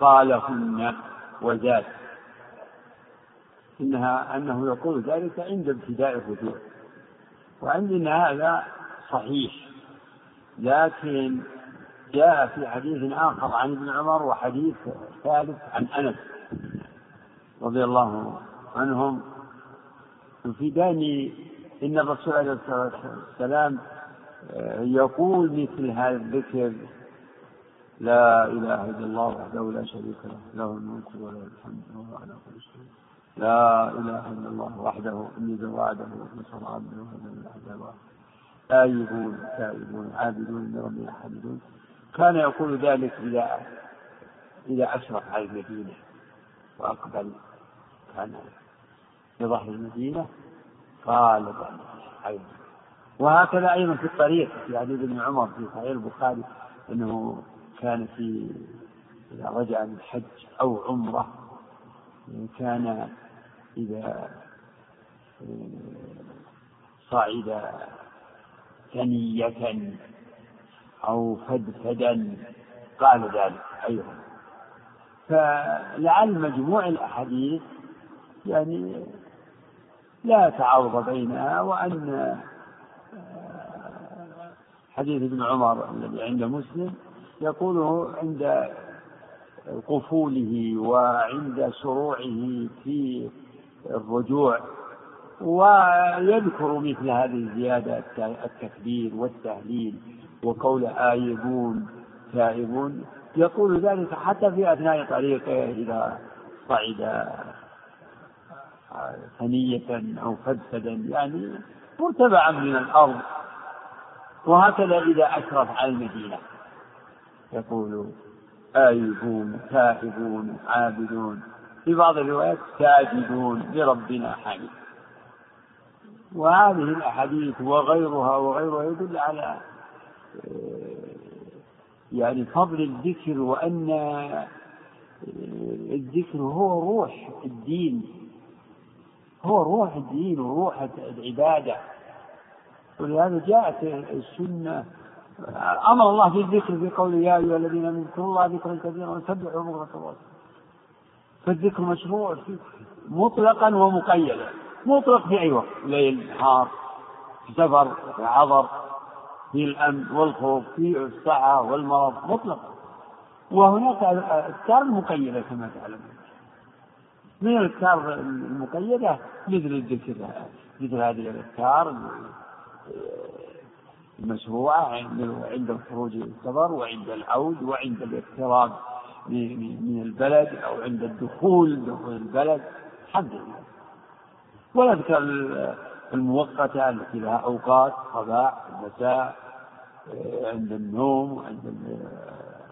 قالهن وزاد إنها أنه يقول ذلك عند ابتداء الرجوع. وعندنا هذا صحيح لكن جاء في حديث آخر عن ابن عمر وحديث ثالث عن أنس رضي الله عنهم. يفيدان إن الرسول عليه الصلاة والسلام آه، يقول مثل هذا الذكر لا إله إلا الله وحده لا شريك له له الملك وله الحمد وهو على كل شيء. لا إله إلا الله وحده أنجز وعده ونصر عبده وهدى الأحزاب آيبون تائبون عابدون لربنا حامدون كان يقول ذلك إذا إذا أشرف على المدينة وأقبل كان في ظهر المدينة قال ذلك وهكذا أيضا في الطريق في حديث ابن عمر في صحيح البخاري أنه كان في إذا رجع من حج أو عمرة كان إذا صعد ثنية أو فدفدا قال ذلك أيضا فلعل مجموع الأحاديث يعني لا تعارض بينها وأن حديث ابن عمر الذي عند مسلم يقوله عند قفوله وعند شروعه في الرجوع ويذكر مثل هذه الزيادة التكبير والتهليل. وقول آيبون تائبون. يقول ذلك حتى في أثناء طريقه إذا صعد ثنية أو فدفدا يعني مرتفعا من الأرض. وهكذا إذا أشرف على المدينة. يقول آيبون تائبون عابدون. في بعض الروايات ساجدون لربنا حميد وهذه الأحاديث وغيرها وغيرها يدل على يعني فضل الذكر وأن الذكر هو روح الدين. هو روح الدين وروح العبادة. ولهذا جاءت السنة أمر الله في الذكر في قوله يا أيها الذين آمنوا اذكروا الله ذكرا كثيرا وسبحوا بكرة الله فالذكر مشروع مطلقا ومقيدا. مطلق في أي وقت ليل نهار سفر حضر في الأمن والخوف في السعة والمرض مطلقا. وهناك أذكار مقيدة كما تعلمون من الأذكار المقيدة؟ مثل الذكر مثل هذه الأذكار المشروعة عند الخروج إلى السفر وعند العود وعند الاقتراب من البلد أو عند الدخول دخول البلد. الحمد لله. والأذكار المؤقتة التي لها أوقات صباح مساء عند النوم عند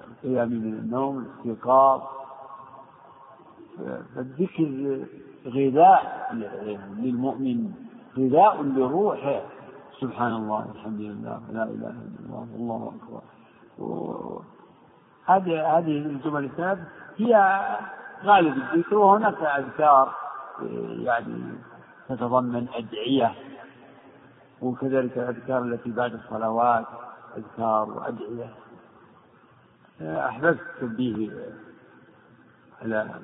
القيام من النوم الاستيقاظ فالذكر غذاء للمؤمن غذاء لروحه. سبحان الله والحمد لله لا إله إلا الله والله أكبر. هذه هذه الجمل الثلاث. هي غالب الذكر وهناك أذكار يعني تتضمن أدعية وكذلك الأذكار التي بعد الصلوات. أذكار وأدعية أحببت تنبيه على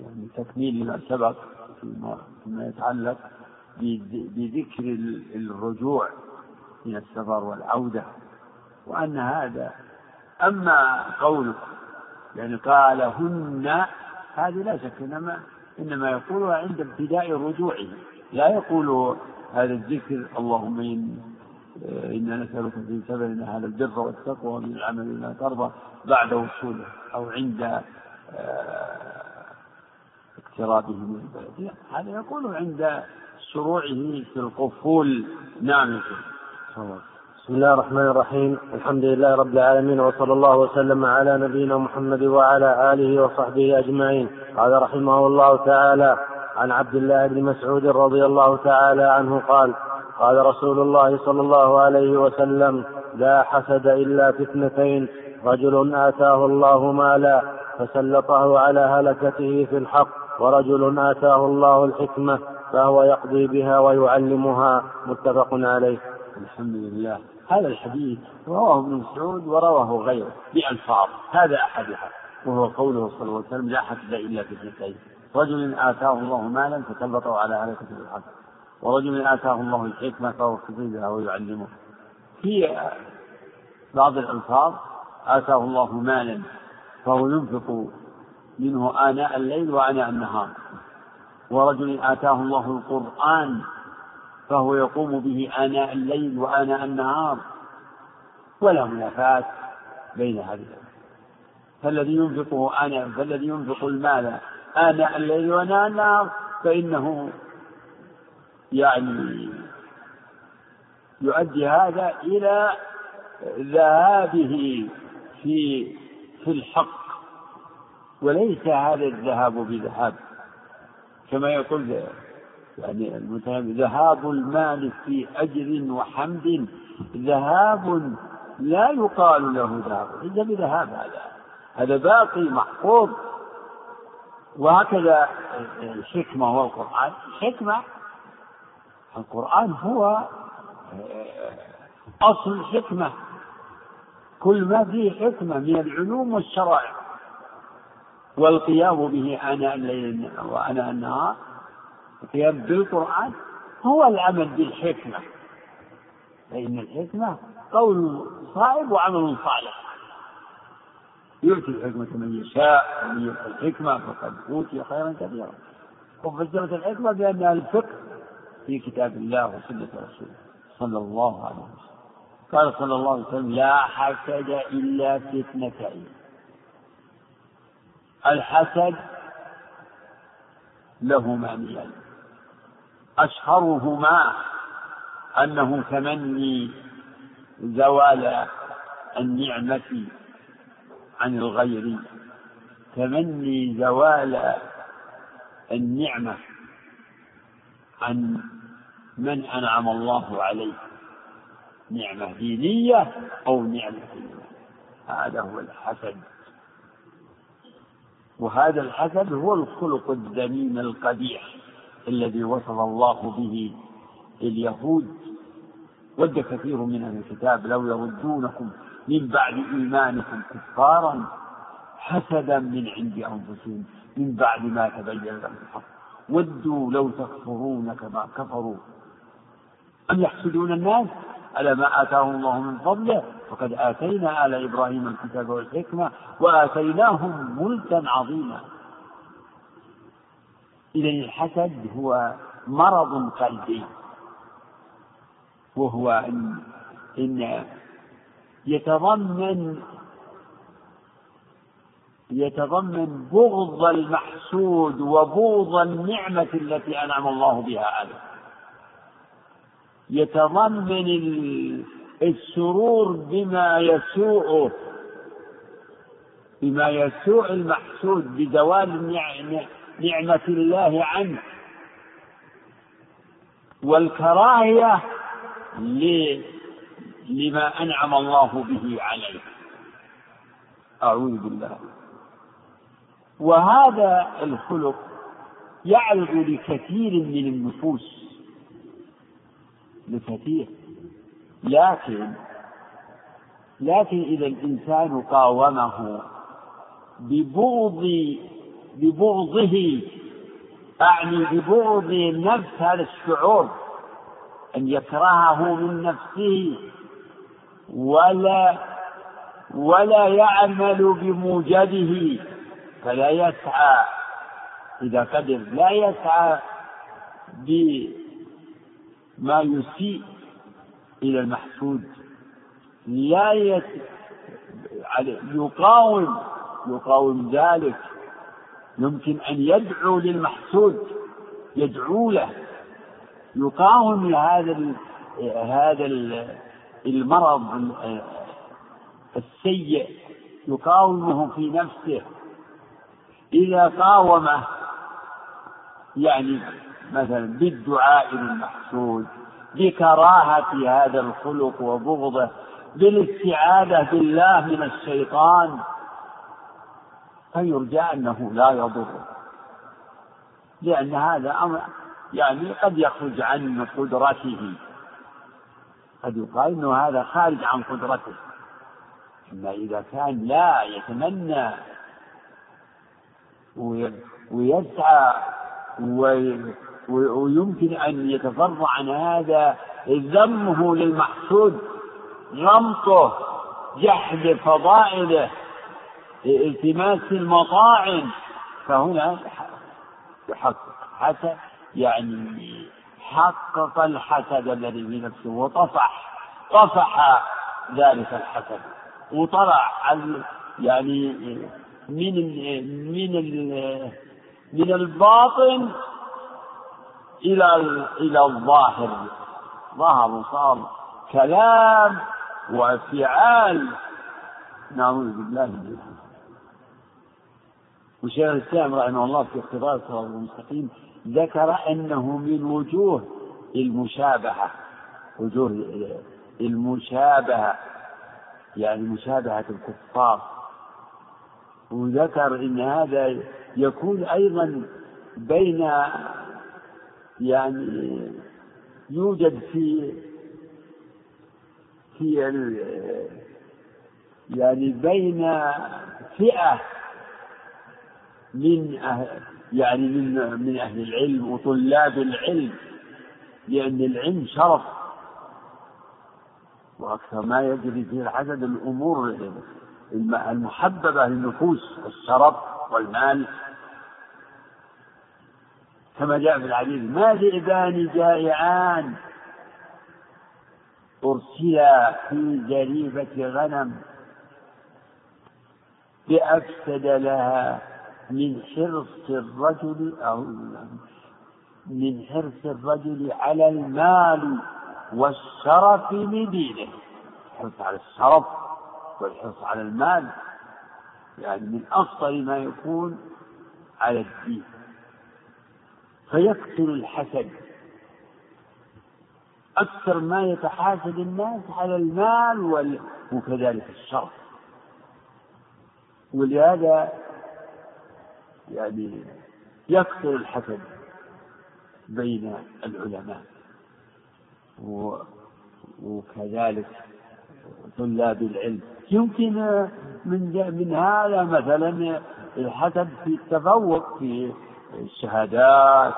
يعني تكميل ما سبق فيما يتعلق بذكر الرجوع من السفر والعودة وأن هذا أما قوله يعني قالهن هذه لا شك إنما إنما يقولها عند ابتداء رجوعه لا يقول هذا الذكر اللهم إن إنا نسألك في سفرنا هذا البر والتقوى من العمل لا ترضى بعد وصوله أو عند آه، اقترابه من البلد. هذا يقول عند شروعه في القفول. نعم. بسم الله الرحمن الرحيم. الحمد لله رب العالمين وصلى الله وسلم على نبينا محمد وعلى آله وصحبه أجمعين. قال رحمه الله تعالى عن عبد الله بن مسعود رضي الله تعالى عنه قال قال رسول الله صلى الله عليه وسلم لا حسد إلا في اثنتين رجل آتاه الله مالا فسلطه على هلكته في الحق ورجل آتاه الله الحكمة فهو يقضي بها ويعلمها. متفق عليه. الحمد لله. هذا الحديث رواه ابن مسعود ورواه غيره بألفاظ هذا أحدها وهو قوله صلى الله عليه وسلم لا حسد إلا في اثنتين رجل آتاه الله مالا فسلطه على هلكة الحق. ورجل آتاه الله الحكمة فهو بها ويعلمه في بعض الألفاظ آتاه الله مالا فهو ينفق منه آناء الليل وآناء النهار. ورجل آتاه الله القرآن فهو يقوم به آناء الليل وآناء النهار. ولا منافاة بين هذه فالذي ينفقه آناء فالذي ينفق المال آناء الليل وآناء النهار فإنه يعني يؤدي هذا إلى ذهابه في في الحق وليس هذا الذهاب بذهاب. كما يقول يعني المتهم ذهاب المال في أجر وحمد ذهاب لا يقال له ذهاب ليس بذهاب هذا. هذا باقي محفوظ. وهكذا الحكمة والقرآن. الحكمة القرآن هو أصل الحكمة كل ما فيه حكمة من العلوم والشرائع. والقيام به آناء الليل وآناء النهار. القيام بالقرآن هو العمل بالحكمة. فإن الحكمة قول صائب وعمل صالح. يؤتي الحكمة من يشاء ومن يؤتي الحكمة فقد أوتي خيرا كثيرا. وفسرت الحكمة بأنها الفقه في كتاب الله وسنة رسوله. صلى الله عليه وسلم. قال صلى الله عليه وسلم لا حسد إلا في اثنتين الحسد له معنيان أشهرهما أنه تمني زوال النعمة عن الغير. تمني زوال النعمة عن من أنعم الله عليه نعمة دينية أو نعمة هذا هو الحسد. وهذا الحسد هو الخلق الذميم القبيح الذي وصف الله به اليهود. ود كثير من أهل الكتاب لو يردونكم من بعد إيمانكم كفارا حسدا من عند أنفسهم من بعد ما تبين لهم الحق. ودوا لو تكفرون كما كفروا. أم يحسدون الناس على ما آتاهم الله من فضله. فقد آتينا آل إبراهيم الكتاب والحكمة وآتيناهم ملكا عظيما. إذا الحسد هو مرض قلبي. وهو إن, إن يتضمن يتضمن بغض المحسود وبغض النعمة التي أنعم الله بها عليه. يتضمن السرور بما يسوءه بما يسوء المحسود بزوال نعمة الله عنه. والكراهية لما أنعم الله به عليه. أعوذ بالله. وهذا الخلق يعرض لكثير من النفوس. لكثير. لكن لكن إذا الإنسان قاومه ببغض ببغضه أعني ببغض نفس هذا الشعور أن يكرهه من نفسه ولا ولا يعمل بموجبه فلا يسعى. إذا قدر لا يسعى بما يسيء إلى المحسود. لا يت... يقاوم يقاوم ذلك. يمكن أن يدعو للمحسود يدعو له يقاوم هذا ال... هذا المرض السيء يقاومه في نفسه. إذا قاومه يعني مثلا بالدعاء للمحسود بكراهة هذا الخلق وبغضه بالاستعاذة بالله من الشيطان فيرجى أنه لا يضر. لأن هذا أمر يعني قد يخرج عن قدرته. قد يقال أنه هذا خارج عن قدرته. أما إذا كان لا يتمنى ويسعى ويمكن أن يتفرع عن هذا ذمه للمحسود غمطه جحد فضائله التماس المطاعم. فهنا يحقق حتى يعني حقق الحسد الذي في نفسه وطفح طفح ذلك الحسد وطلع يعني من من من الباطن إلى إلى الظاهر. ظهر وصار كلام وفعال. نعوذ بالله من وشيخ الإسلام رحمه الله في اقتضاء الصراط المستقيم ذكر أنه من وجوه المشابهة. وجوه المشابهة. يعني مشابهة الكفار. وذكر أن هذا يكون أيضا بين يعني يوجد في في يعني بين فئة من أهل يعني من من أهل العلم وطلاب العلم لأن العلم شرف. وأكثر ما يجري فيه العدد الأمور المحببة للنفوس الشرف والمال كما جاء في الحديث ما ذئبان جائعان أرسلا في جريبة غنم بأفسد لها من حرص الرجل أو من حرص الرجل على المال والشرف لدينه الحرص على الشرف والحرص على المال يعني من أفضل ما يكون على الدين. فيكثر الحسد. أكثر ما يتحاسد الناس على المال وكذلك الشرف. ولهذا يعني يكثر الحسد بين العلماء. وكذلك طلاب العلم. يمكن من من هذا مثلا الحسد في التفوق في الشهادات.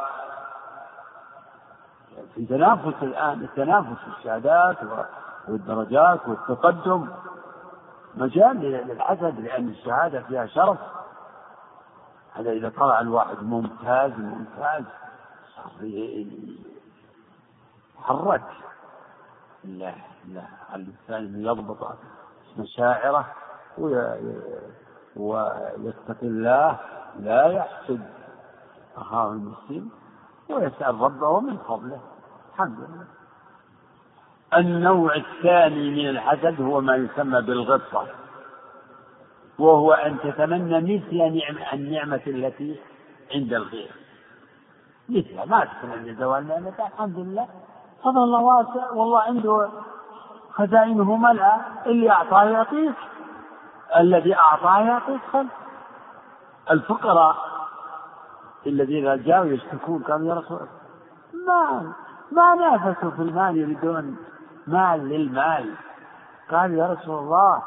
في تنافس الآن التنافس في الشهادات والدرجات والتقدم. مجال للحسد لأن الشهادة فيها شرف. هذا إذا طلع الواحد ممتاز ممتاز حرك لا لا الإنسان يضبط مشاعره ويتقي الله. لا يحسد. أخاه المسلم ويسأل ربه من فضله. الحمد لله. النوع الثاني من الحسد هو ما يسمى بالغبطة وهو أن تتمنى مثل نعمة النعمة التي عند الغير. مثل ما تتمنى زوال نعمة الحمد لله. فضل الله واسع والله عنده خزائنه ملأى اللي أعطاه يعطيك الذي أعطاه يعطيك خلف الفقراء الذين جاءوا يشتكون قالوا يا رسول ما ما نافسوا في المال يريدون مال للمال. قال يا رسول الله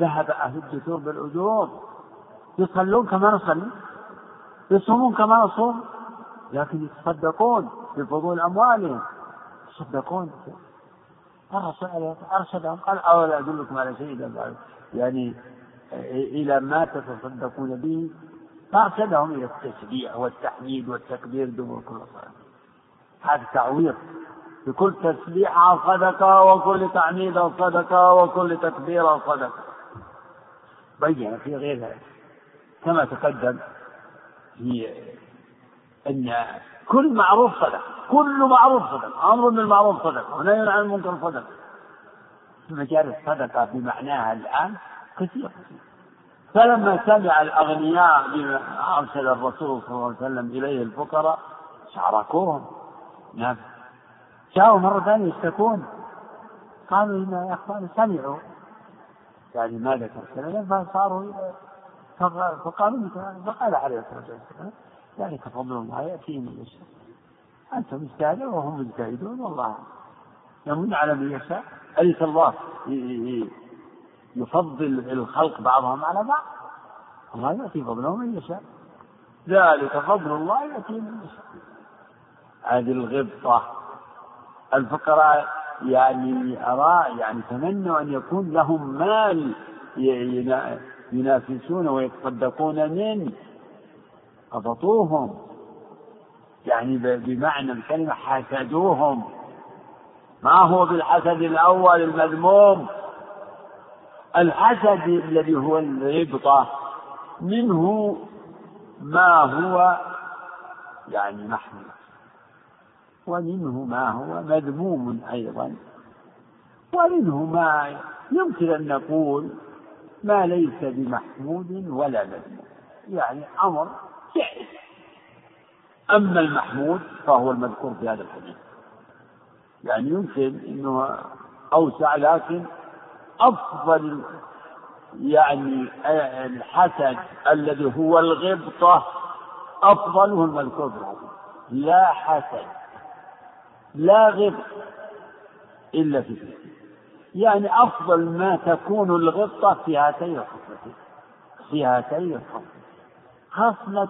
ذهب أهل الدثور بالأجور يصلون كما نصلي؟ يصومون كما نصوم؟ لكن يتصدقون بفضول أموالهم. يتصدقون. الرسول أرشدهم قال أولا أدلكم على شيء؟ يعني إلى ما تتصدقون به؟ فأرشدهم إلى التشريع والتحميد والتكبير دبر كل صلاة. هذا تعويض. بكل تسبيحة صدقة وكل تحميد صدقة وكل تكبير صدقة. بين في غير ذلك. كما تقدم في أن كل معروف صدقة. كل معروف صدقة. أمر بالمعروف صدقة. ونهي عن المنكر صدقة. مجال الصدقة بمعناها الآن كثير. فلما سمع الأغنياء بما أرسل الرسول صلى الله عليه وسلم إليه الفقراء شاركوهم. نعم. جاءوا مرة ثانية يشتكون. قالوا إن يا أخوان سمعوا. يعني ما ذكر كلمة فصاروا فقالوا فقال عليه الصلاة والسلام ذلك فضل الله يأتي من يشاء أنت مجتهد وهم مجتهدون والله يمن على من يشاء. أليس الله يفضل الخلق بعضهم على بعض. الله يأتي فضله من يشاء. ذلك فضل الله يأتي من يشاء. هذه الغبطة. الفقراء يعني أرى يعني تمنوا أن يكون لهم مال ينافسون ويتصدقون منه قبطوهم يعني بمعنى الكلمة حسدوهم. ما هو بالحسد الأول المذموم؟ الحسد الذي هو الغبطة منه ما هو يعني محمود ومنه ما هو مذموم أيضا ومنه ما يمكن أن نقول ما ليس بمحمود ولا مذموم يعني أمر جائز أما المحمود فهو المذكور في هذا الحديث يعني يمكن أنه أوسع لكن أفضل يعني الحسد الذي هو الغبطة أفضله المذكور في الحديث لا حسد لا غبط إلا في اثنين يعني أفضل ما تكون الغبطة في هاتين الخصلتين في هاتين الخصلتين. خصلة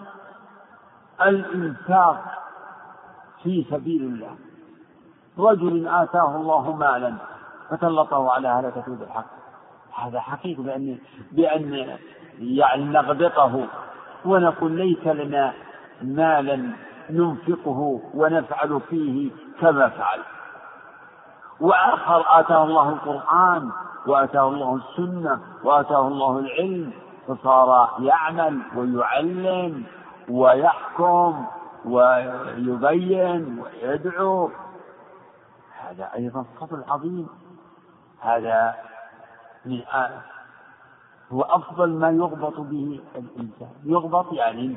الإنفاق في سبيل الله. رجل آتاه الله مالا فسلطه على هلكة بالحق هذا حقيقة بأن بأن يعني نغبطه ونقول ليس لنا مالا ننفقه ونفعل فيه كما فعل. وآخر آتاه الله القرآن وآتاه الله السنة وآتاه الله العلم فصار يعمل ويعلم ويحكم ويبين ويدعو. هذا أيضا فضل عظيم. هذا من هو أفضل ما يغبط به الإنسان. يغبط يعني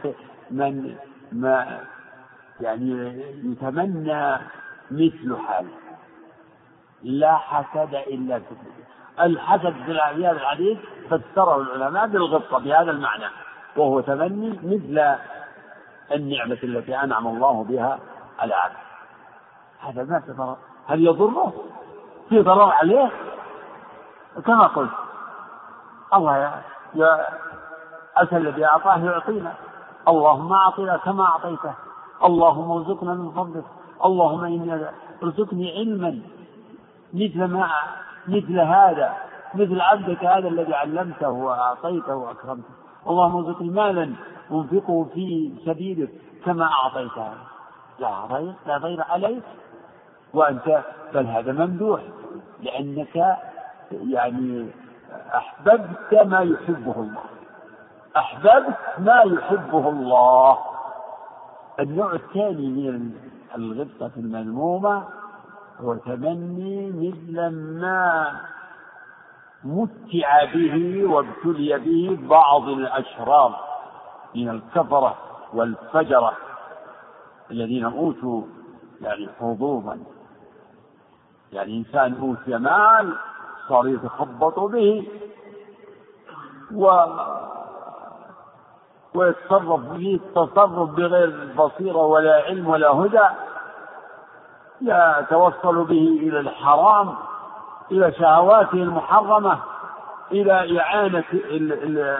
من ما يعني يتمنى مثل حاله. لا حسد إلا في الحسد في هذا الحديث فسره العلماء بالغبطة بهذا المعنى وهو تمني مثل النعمة التي أنعم الله بها على عبده هذا ما في ضرر. هل يضره؟ في ضرر عليه؟ كما قلت الله يا, أتى الذي أعطاه يعطينا. اللهم أعطنا كما أعطيته. اللهم ارزقنا من فضلك. اللهم إني ارزقني علما مثل ما مثل هذا مثل عبدك هذا الذي علمته وأعطيته وأكرمته. اللهم ارزقني مالا أنفقه في سبيلك كما أعطيته. لا ضير لا ضير عليك. وأنت بل هذا ممدوح لأنك يعني أحببت ما يحبه الله. أحببت ما يحبه الله. النوع الثاني من الغبطة المذمومة هو تمني مثل ما متع به وابتلي به بعض الأشرار من الكفرة والفجرة الذين أوتوا يعني حظوظا. يعني إنسان أوتي مال صار يتخبط به و ويتصرف به تصرف بغير بصيرة ولا علم ولا هدى يتوصل به إلى الحرام إلى شهواته المحرمة إلى إعانة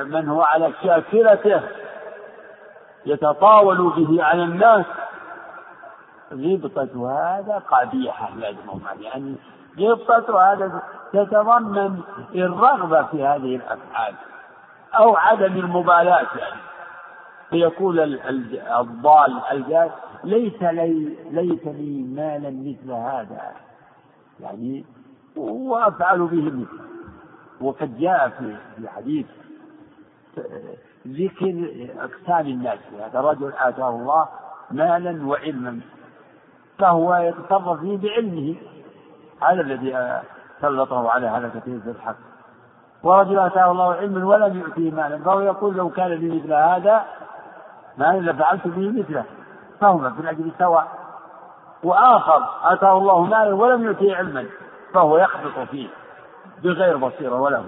من هو على شاكلته يتطاول به على الناس. غبطة هذا قبيحة لازم يعني غبطة هذا تتضمن الرغبة في هذه الأفعال أو عدم المبالاة. يعني فيقول الضال الجاد ليس لي ليس لي مالا مثل هذا. يعني وأفعل به مثله وقد جاء في حديث ذكر أقسام الناس. هذا رجل آتاه الله مالا وعلما فهو يتصرف فيه بعلمه. هذا الذي سلطه على هلكته في الحق. ورجل آتاه الله علما ولم يؤتيه مالا. فهو يقول لو كان لي مثل هذا ما لفعلت به مثله. فهما في الأجر سواء. وآخر آتاه الله مالا ولم يؤتيه علما فهو يخبط فيه بغير بصيرة ولا هو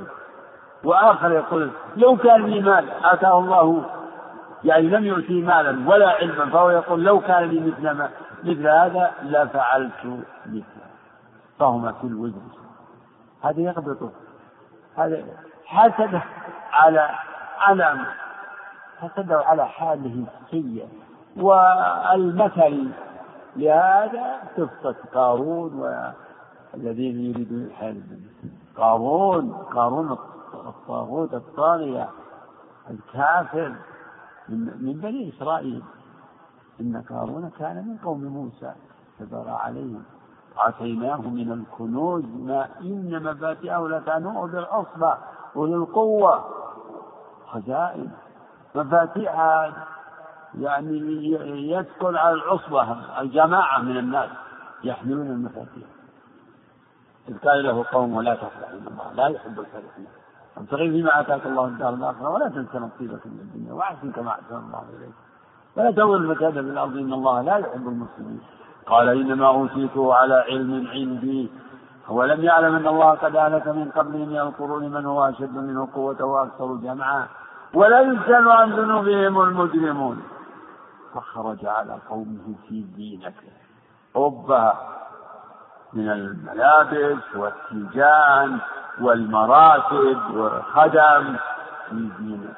وآخر يقول لو كان لي مال آتاه الله يعني لم يؤتي مالا ولا علما فهو يقول لو كان لي مثل ما مثل هذا لفعلت مثله. فهما في الوزر. هذا يغبطه هذا حسد على على حسده على حاله السيئة. والمثل لهذا قصة قارون والذين يريدون الدنيا قارون. قارون الطاغوت الطاغية. الكافر من بني إسرائيل. إن قارون كان من قوم موسى. فبرى عليهم. آتيناه من الكنوز ما إن مفاتحه لتنوء بالعصبة أولي القوة. خزائن. مفاتيحها يعني يدخل على العصبة الجماعة من الناس يحملون المفاتيح. إذ قال له قوم لا تفرح إن الله لا يحب الفرحين. ابتغي فيما آتاك الله الدار الآخرة ولا تنس نصيبك من الدنيا وأحسن كما أحسن الله إليك. ولا تول الفساد في الأرض إن الله لا يحب المسلمين قال إنما أوتيته على علم عندي. ولم يعلم أن الله قد أهلك من قبله من القرون من هو أشد منه قوة وأكثر جمعا. ولا يسأل عن ذنوبهم المجرمون. فخرج على قومه في زينته ربها من الملابس والتيجان والمراتب والخدم في زينته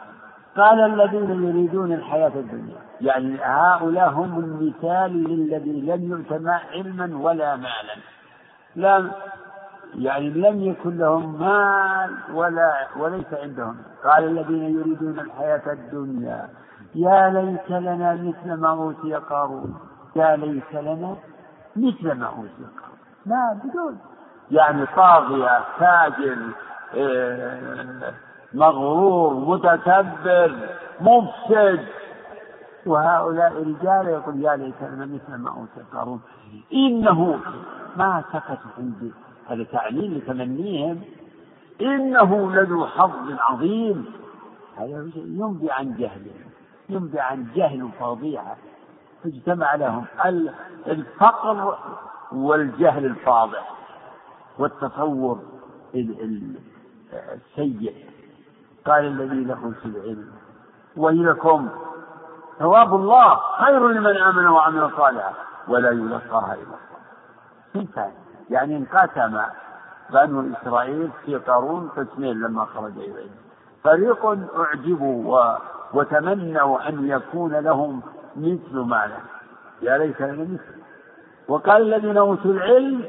قال الذين يريدون الحياة الدنيا. يعني هؤلاء هم المثال للذي لم يؤت علما ولا مالا. لا يعني لم يكن لهم مال ولا وليس عندهم. قال الذين يريدون الحياة الدنيا يا ليت لنا مثل ما أوتي قارون. يا ليت لنا مثل ما أوتي قارون. ما بدون. يعني طاغية تاجر إيه، مغرور متكبر مفسد. وهؤلاء رجال يقول يا ليت لنا مثل ما أوتي قارون إنه ما سكتوا عندي هذا تعليل لتمنيهم. إنه لذو حظ عظيم. هذا ينبي عن جهلهم ينبي عن جهل فظيعة اجتمع لهم الفقر والجهل الفاضح والتصور السيء. قال الذين اوتوا العلم. ويلكم ثواب الله خير لمن آمن وعمل صالحا ولا يلقاها إلا الله. يعني انقسم بنو إسرائيل في قارون قسمين لما خرج إليهم. فريق أعجبوا و... وتمنوا أن يكون لهم مثل ما له يا ليت لنا مثل. وقال الذين أوتوا العلم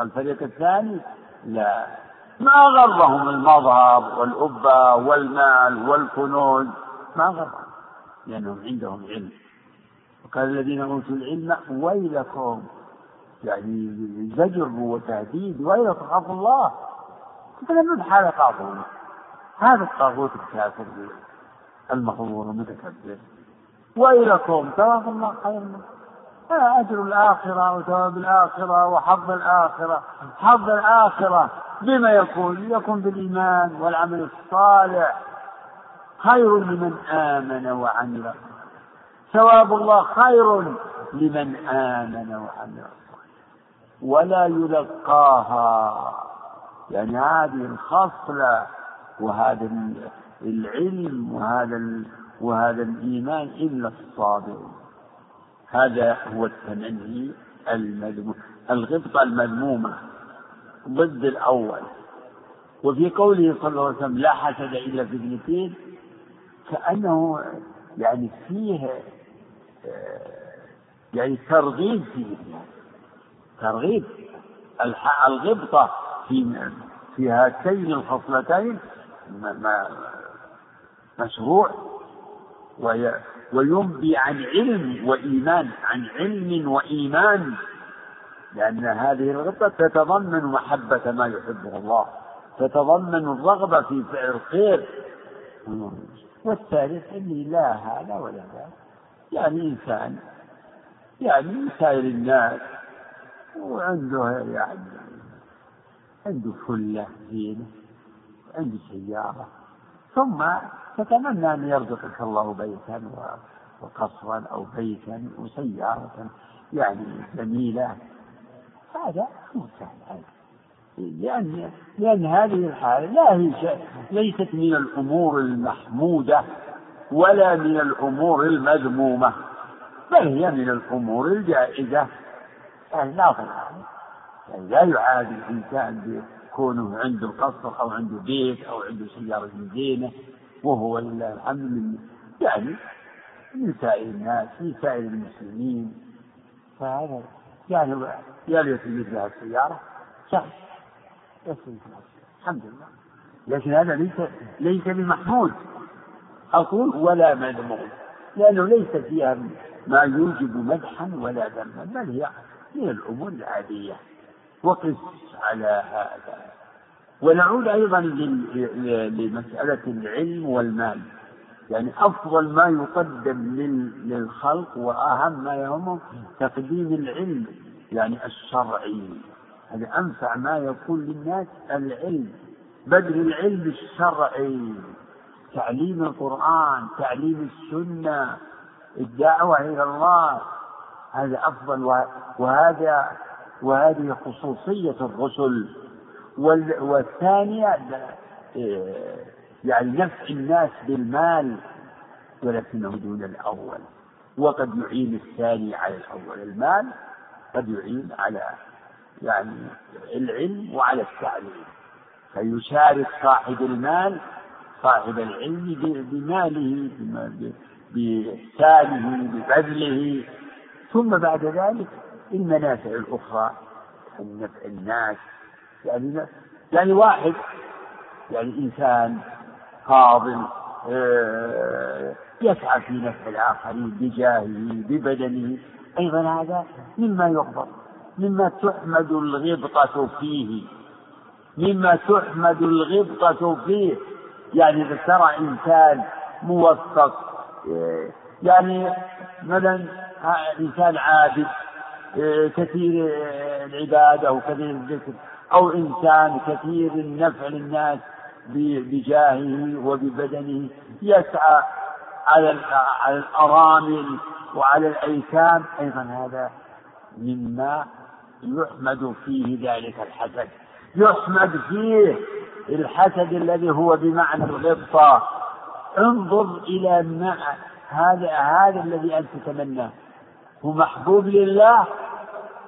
الفريق الثاني لا. ما غرهم المظهر والأبة والمال والكنوز. ما غرهم. لأنهم عندهم علم. وقال الذين أوتوا العلم ويلكم يعني زجر وتهديد ويلكم خاف الله. من حال طاغوت هذا الطاغوت الكافر المغرور المتكبر. ويلكم ثواب الله خير أجر الآخرة وثواب الآخرة وحظ الآخرة. حظ الآخرة بما يكون يكون بالإيمان والعمل الصالح. خير لمن آمن وعمل ثواب الله خير لمن آمن وعمل ولا يلقاها. يعني هذه الخصلة وهذا العلم وهذا وهذا الإيمان إلا الصابرون هذا هو التمني المذموم الغبطة المذمومة ضد الأول. وفي قوله صلى الله عليه وسلم لا حسد إلا في اثنتين كأنه يعني فيه يعني ترغيب فيه ترغيب الغبطة في في هاتين الخصلتين مشروع. وينبي عن علم وإيمان عن علم وإيمان. لأن هذه الغبطة تتضمن محبة ما يحبه الله. تتضمن الرغبة في فعل الخير والثالث أني لا هذا ولا ذاك يعني إنسان يعني سائر الناس وعنده يعني عنده فلة زينة عنده سيارة. ثم تتمنى أن يرزقك الله بيتا وقصرا أو بيتا وسيارة يعني جميلة. هذا مو سهل لأن لأن هذه الحالة لا هي ليست من الأمور المحمودة ولا من الأمور المذمومة بل هي من الأمور الجائزة. يعني لا يعني لا يعادي الإنسان بكونه عنده قصر أو عنده بيت أو عنده سيارة زينة وهو لله الحمد يعني من سائر الناس من سائر المسلمين. فهذا يعني يا ليت مثل السيارة. سهل الحمد لله. لكن هذا ليس ليس بمحمود. أقول ولا مذموم. لأنه ليس فيها ما يوجب مدحا ولا ذما بل هي من الأمور العادية. وقس على هذا. ونعود أيضا لمسألة العلم والمال. يعني أفضل ما يقدم للخلق وأهم ما يهمهم تقديم العلم يعني الشرعي. هذا أنفع ما يكون للناس العلم بذل العلم الشرعي تعليم القرآن تعليم السنة الدعوة إلى الله هذا أفضل وهذا وهذه خصوصية الرسل. والثانية يعني نفع الناس بالمال ولكنه دون الأول. وقد يعين الثاني على الأول المال قد يعين على يعني العلم وعلى التعليم. فيشارك صاحب المال صاحب العلم بماله بإحسانه ببذله. ثم بعد ذلك المنافع الأخرى نفع الناس. يعني يعني واحد يعني إنسان فاضل آه، يسعى في نفع الآخرين بجاهه ببدنه. أيضا هذا مما يغضب. مما تحمد الغبطة فيه مما تحمد الغبطة فيه يعني إذا ترى إنسان موفق آه، يعني مثلا إنسان عابد آه، كثير العبادة وكثير الذكر أو إنسان كثير النفع للناس بجاهه وببدنه يسعى على على الأرامل وعلى الأيتام. أيضا هذا مما يحمد فيه ذلك الحسد. يحمد فيه الحسد الذي هو بمعنى الغبطة انظر إلى ما هذا هذا الذي أنت تتمناه. هو محبوب لله؟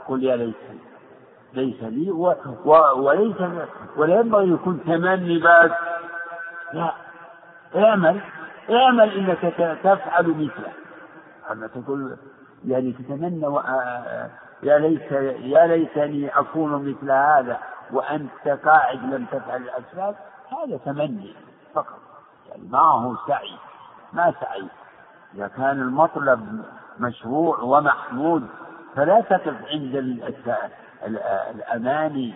قل يا ليتني ليس لي و و وليس ولا ينبغي يكون تمني بس لا. اعمل. اعمل إنك تفعل مثله. أما تقول يعني تتمنى. يا ليت يا ليتني أكون مثل هذا وأنت قاعد لم تفعل الأسباب هذا تمني فقط. يعني ما هو سعي ما سعي. إذا كان المطلب مشروع ومحمود فلا تقف عند الأماني.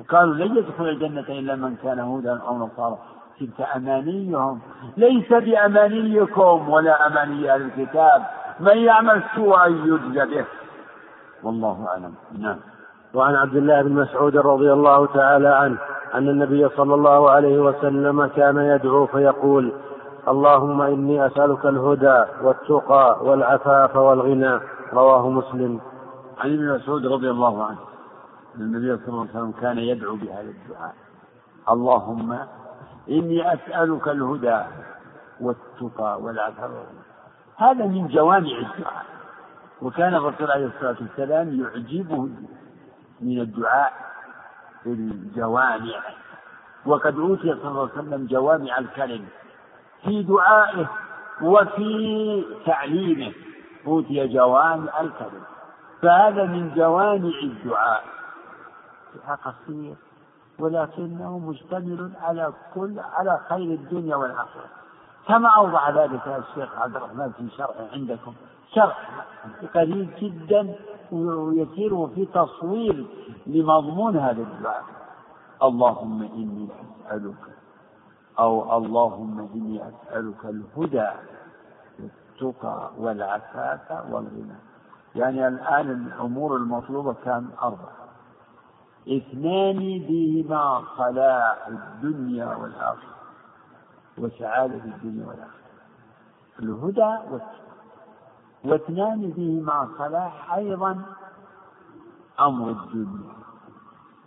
وقالوا لن يدخل الجنة إلا من كان هودا أو نصارى. تلك أمانيهم. ليس بأمانيكم ولا أماني أهل الكتاب. من يعمل سوءا يجزى به. والله أعلم. نعم. وعن عبد الله بن مسعود رضي الله تعالى عنه أن النبي صلى الله عليه وسلم كان يدعو فيقول اللهم إني أسألك الهدى والتقى والعفاف والغنى. رواه مسلم. عن ابن مسعود رضي الله عنه أن النبي صلى الله عليه وسلم كان يدعو بهذا الدعاء. اللهم إني أسألك الهدى والتقى والعفو هذا من جوامع الدعاء. وكان الرسول عليه الصلاة والسلام يعجبه من الدعاء الجوامع. وقد أوتي صلى الله عليه وسلم جوامع الكلم في دعائه وفي تعليمه. أوتي جوامع الكلم. فهذا من جوامع الدعاء. دعاء قصير ولكنه مشتمل على كل على خير الدنيا والآخرة. كما أوضح ذلك الشيخ عبد الرحمن في شرح عندكم. شرح قليل جدا ويسير في تصوير لمضمون هذا الدعاء. اللهم إني أسألك أو اللهم إني أسألك الهدى والتقى والعفاف والغنى. يعني الآن الأمور المطلوبة كان أربعة. اثنان بهما صلاح الدنيا والآخرة. وسعادة الدنيا والآخرة. الهدى والتقى. واثنان بهما صلاح أيضا أمر الدنيا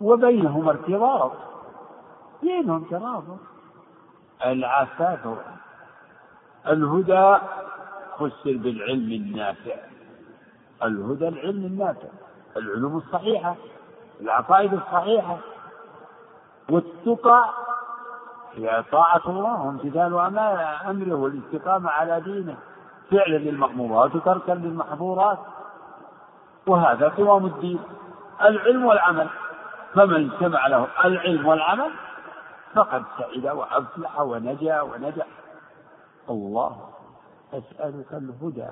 وبينهما ارتباط. بينهم ترابط العفاف. الهدى فسر بالعلم النافع. الهدى العلم النافع. العلوم الصحيحة. العقائد الصحيحة. والتقى. هي طاعة الله وامتثال أمره والاستقامة على دينه. فعلا للمأمورات وتركا للمحظورات. وهذا قوام الدين. العلم والعمل. فمن اجتمع له العلم والعمل فقد سعد وأفلح ونجا ونجح. الله أسألك الهدى.